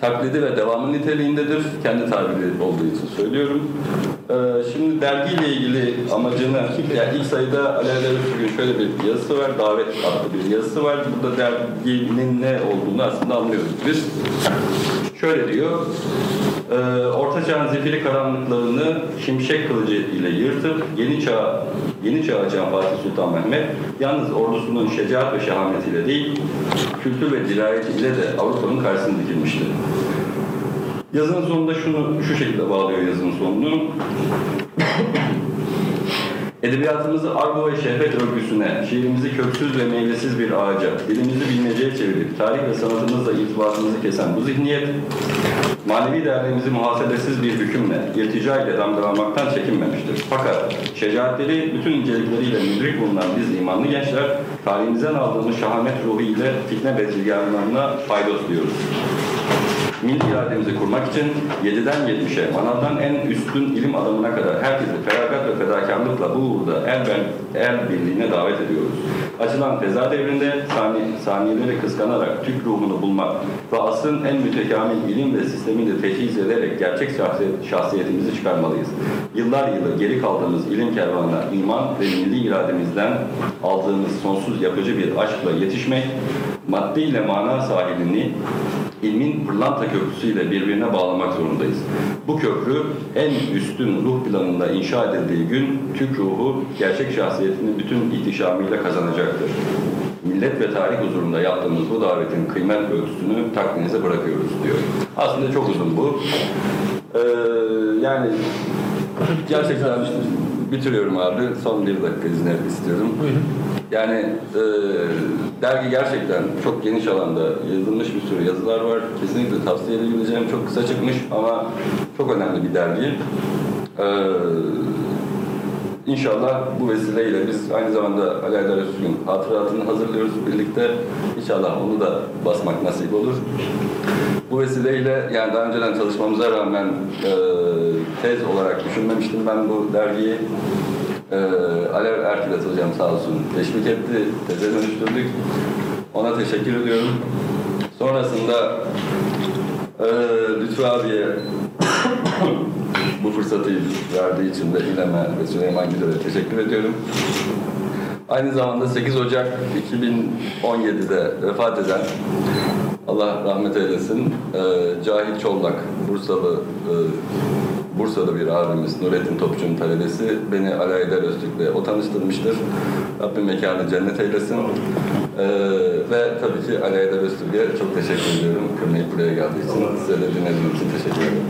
taklidi ve devamı niteliğindedir. Kendi tabiri olduğu için söylüyorum. Ee, şimdi dergiyle ilgili amacını, yani ilk sayıda Ali Erdem Öztürk'ün şöyle bir yazısı var, davet adlı bir yazısı var. Burada derginin ne olduğunu aslında anlıyoruz biz. Şöyle diyor, e, Orta Çağ'ın zifiri karanlıklarını şimşek kılıcı ile yırtıp yeni çağ yeni çağ açan Fatih Sultan Mehmet yalnız ordusunun şecaat ve şehametiyle değil, kültür ve dirayeti ile de Avrupa'nın karşısına dikilmişti. Yazının sonunda şunu şu şekilde bağlıyor yazının sonunu. Edebiyatımızı argo ve şehvet örgüsüne, şiirimizi köksüz ve meyvesiz bir ağaca, dilimizi bilmeceye çevirip tarih ve sanatımızla irtibatımızı kesen bu zihniyet, manevi değerlerimizi muhasebesiz bir hükümle, irtica ile damgalamaktan çekinmemiştir. Fakat şecaatleri bütün incelikleriyle müdrik bulunan biz imanlı gençler, tarihimizden aldığımız şahamet ruhu ile fitne bezirganlarına paydos diyoruz. Milli irademizi kurmak için 7'den 70'e, manavdan en üstün ilim adamına kadar herkesi feragat ve fedakarlıkla bu uğurda el, ben, el birliğine davet ediyoruz. Açılan tezat devrinde sani, saniyeleri kıskanarak Türk ruhunu bulmak ve asrın en mütekamil ilim ve sistemiyle teşhis ederek gerçek şahsiyet, şahsiyetimizi çıkarmalıyız. Yıllar yılı geri kaldığımız ilim kervanına iman ve milli irademizden aldığımız sonsuz yapıcı bir aşkla yetişmek, madde ile mana sahilini ilmin pırlanta köprüsüyle birbirine bağlamak zorundayız. Bu köprü en üstün ruh planında inşa edildiği gün Türk ruhu gerçek şahsiyetini bütün ihtişamıyla kazanacaktır. Millet ve tarih huzurunda yaptığımız bu davetin kıymet ölçüsünü takdinize bırakıyoruz diyor. Aslında çok uzun bu. Ee, yani gerçekten bitiriyorum abi. Son bir dakika izin istiyorum. Buyurun. Yani e, dergi gerçekten çok geniş alanda yazılmış bir sürü yazılar var. Kesinlikle tavsiye edebileceğim. Çok kısa çıkmış ama çok önemli bir dergi. E, İnşallah bu vesileyle biz aynı zamanda Ali Aydar Öztürk'ün hatıratını hazırlıyoruz birlikte. İnşallah onu da basmak nasip olur. Bu vesileyle yani daha önceden çalışmamıza rağmen e, tez olarak düşünmemiştim ben bu dergiyi. Ee, Alev Erkilet hocam sağ olsun teşvik etti, teze dönüştürdük. Ona teşekkür ediyorum. Sonrasında ee, Lütfü abiye bu fırsatı verdiği için de İleme ve Süleyman Güler'e teşekkür ediyorum. Aynı zamanda 8 Ocak 2017'de vefat eden Allah rahmet eylesin e, Cahit Çollak Bursalı e, Bursa'da bir abimiz Nurettin Topçu'nun talebesi beni Ali Aydar Öztürk'le o tanıştırmıştır. Rabbim mekanı cennet eylesin. E, ve tabii ki Ali Aydar Öztürk'e çok teşekkür ediyorum. Kırmayıp buraya geldiği için. Size de dinlediğiniz için teşekkür ederim.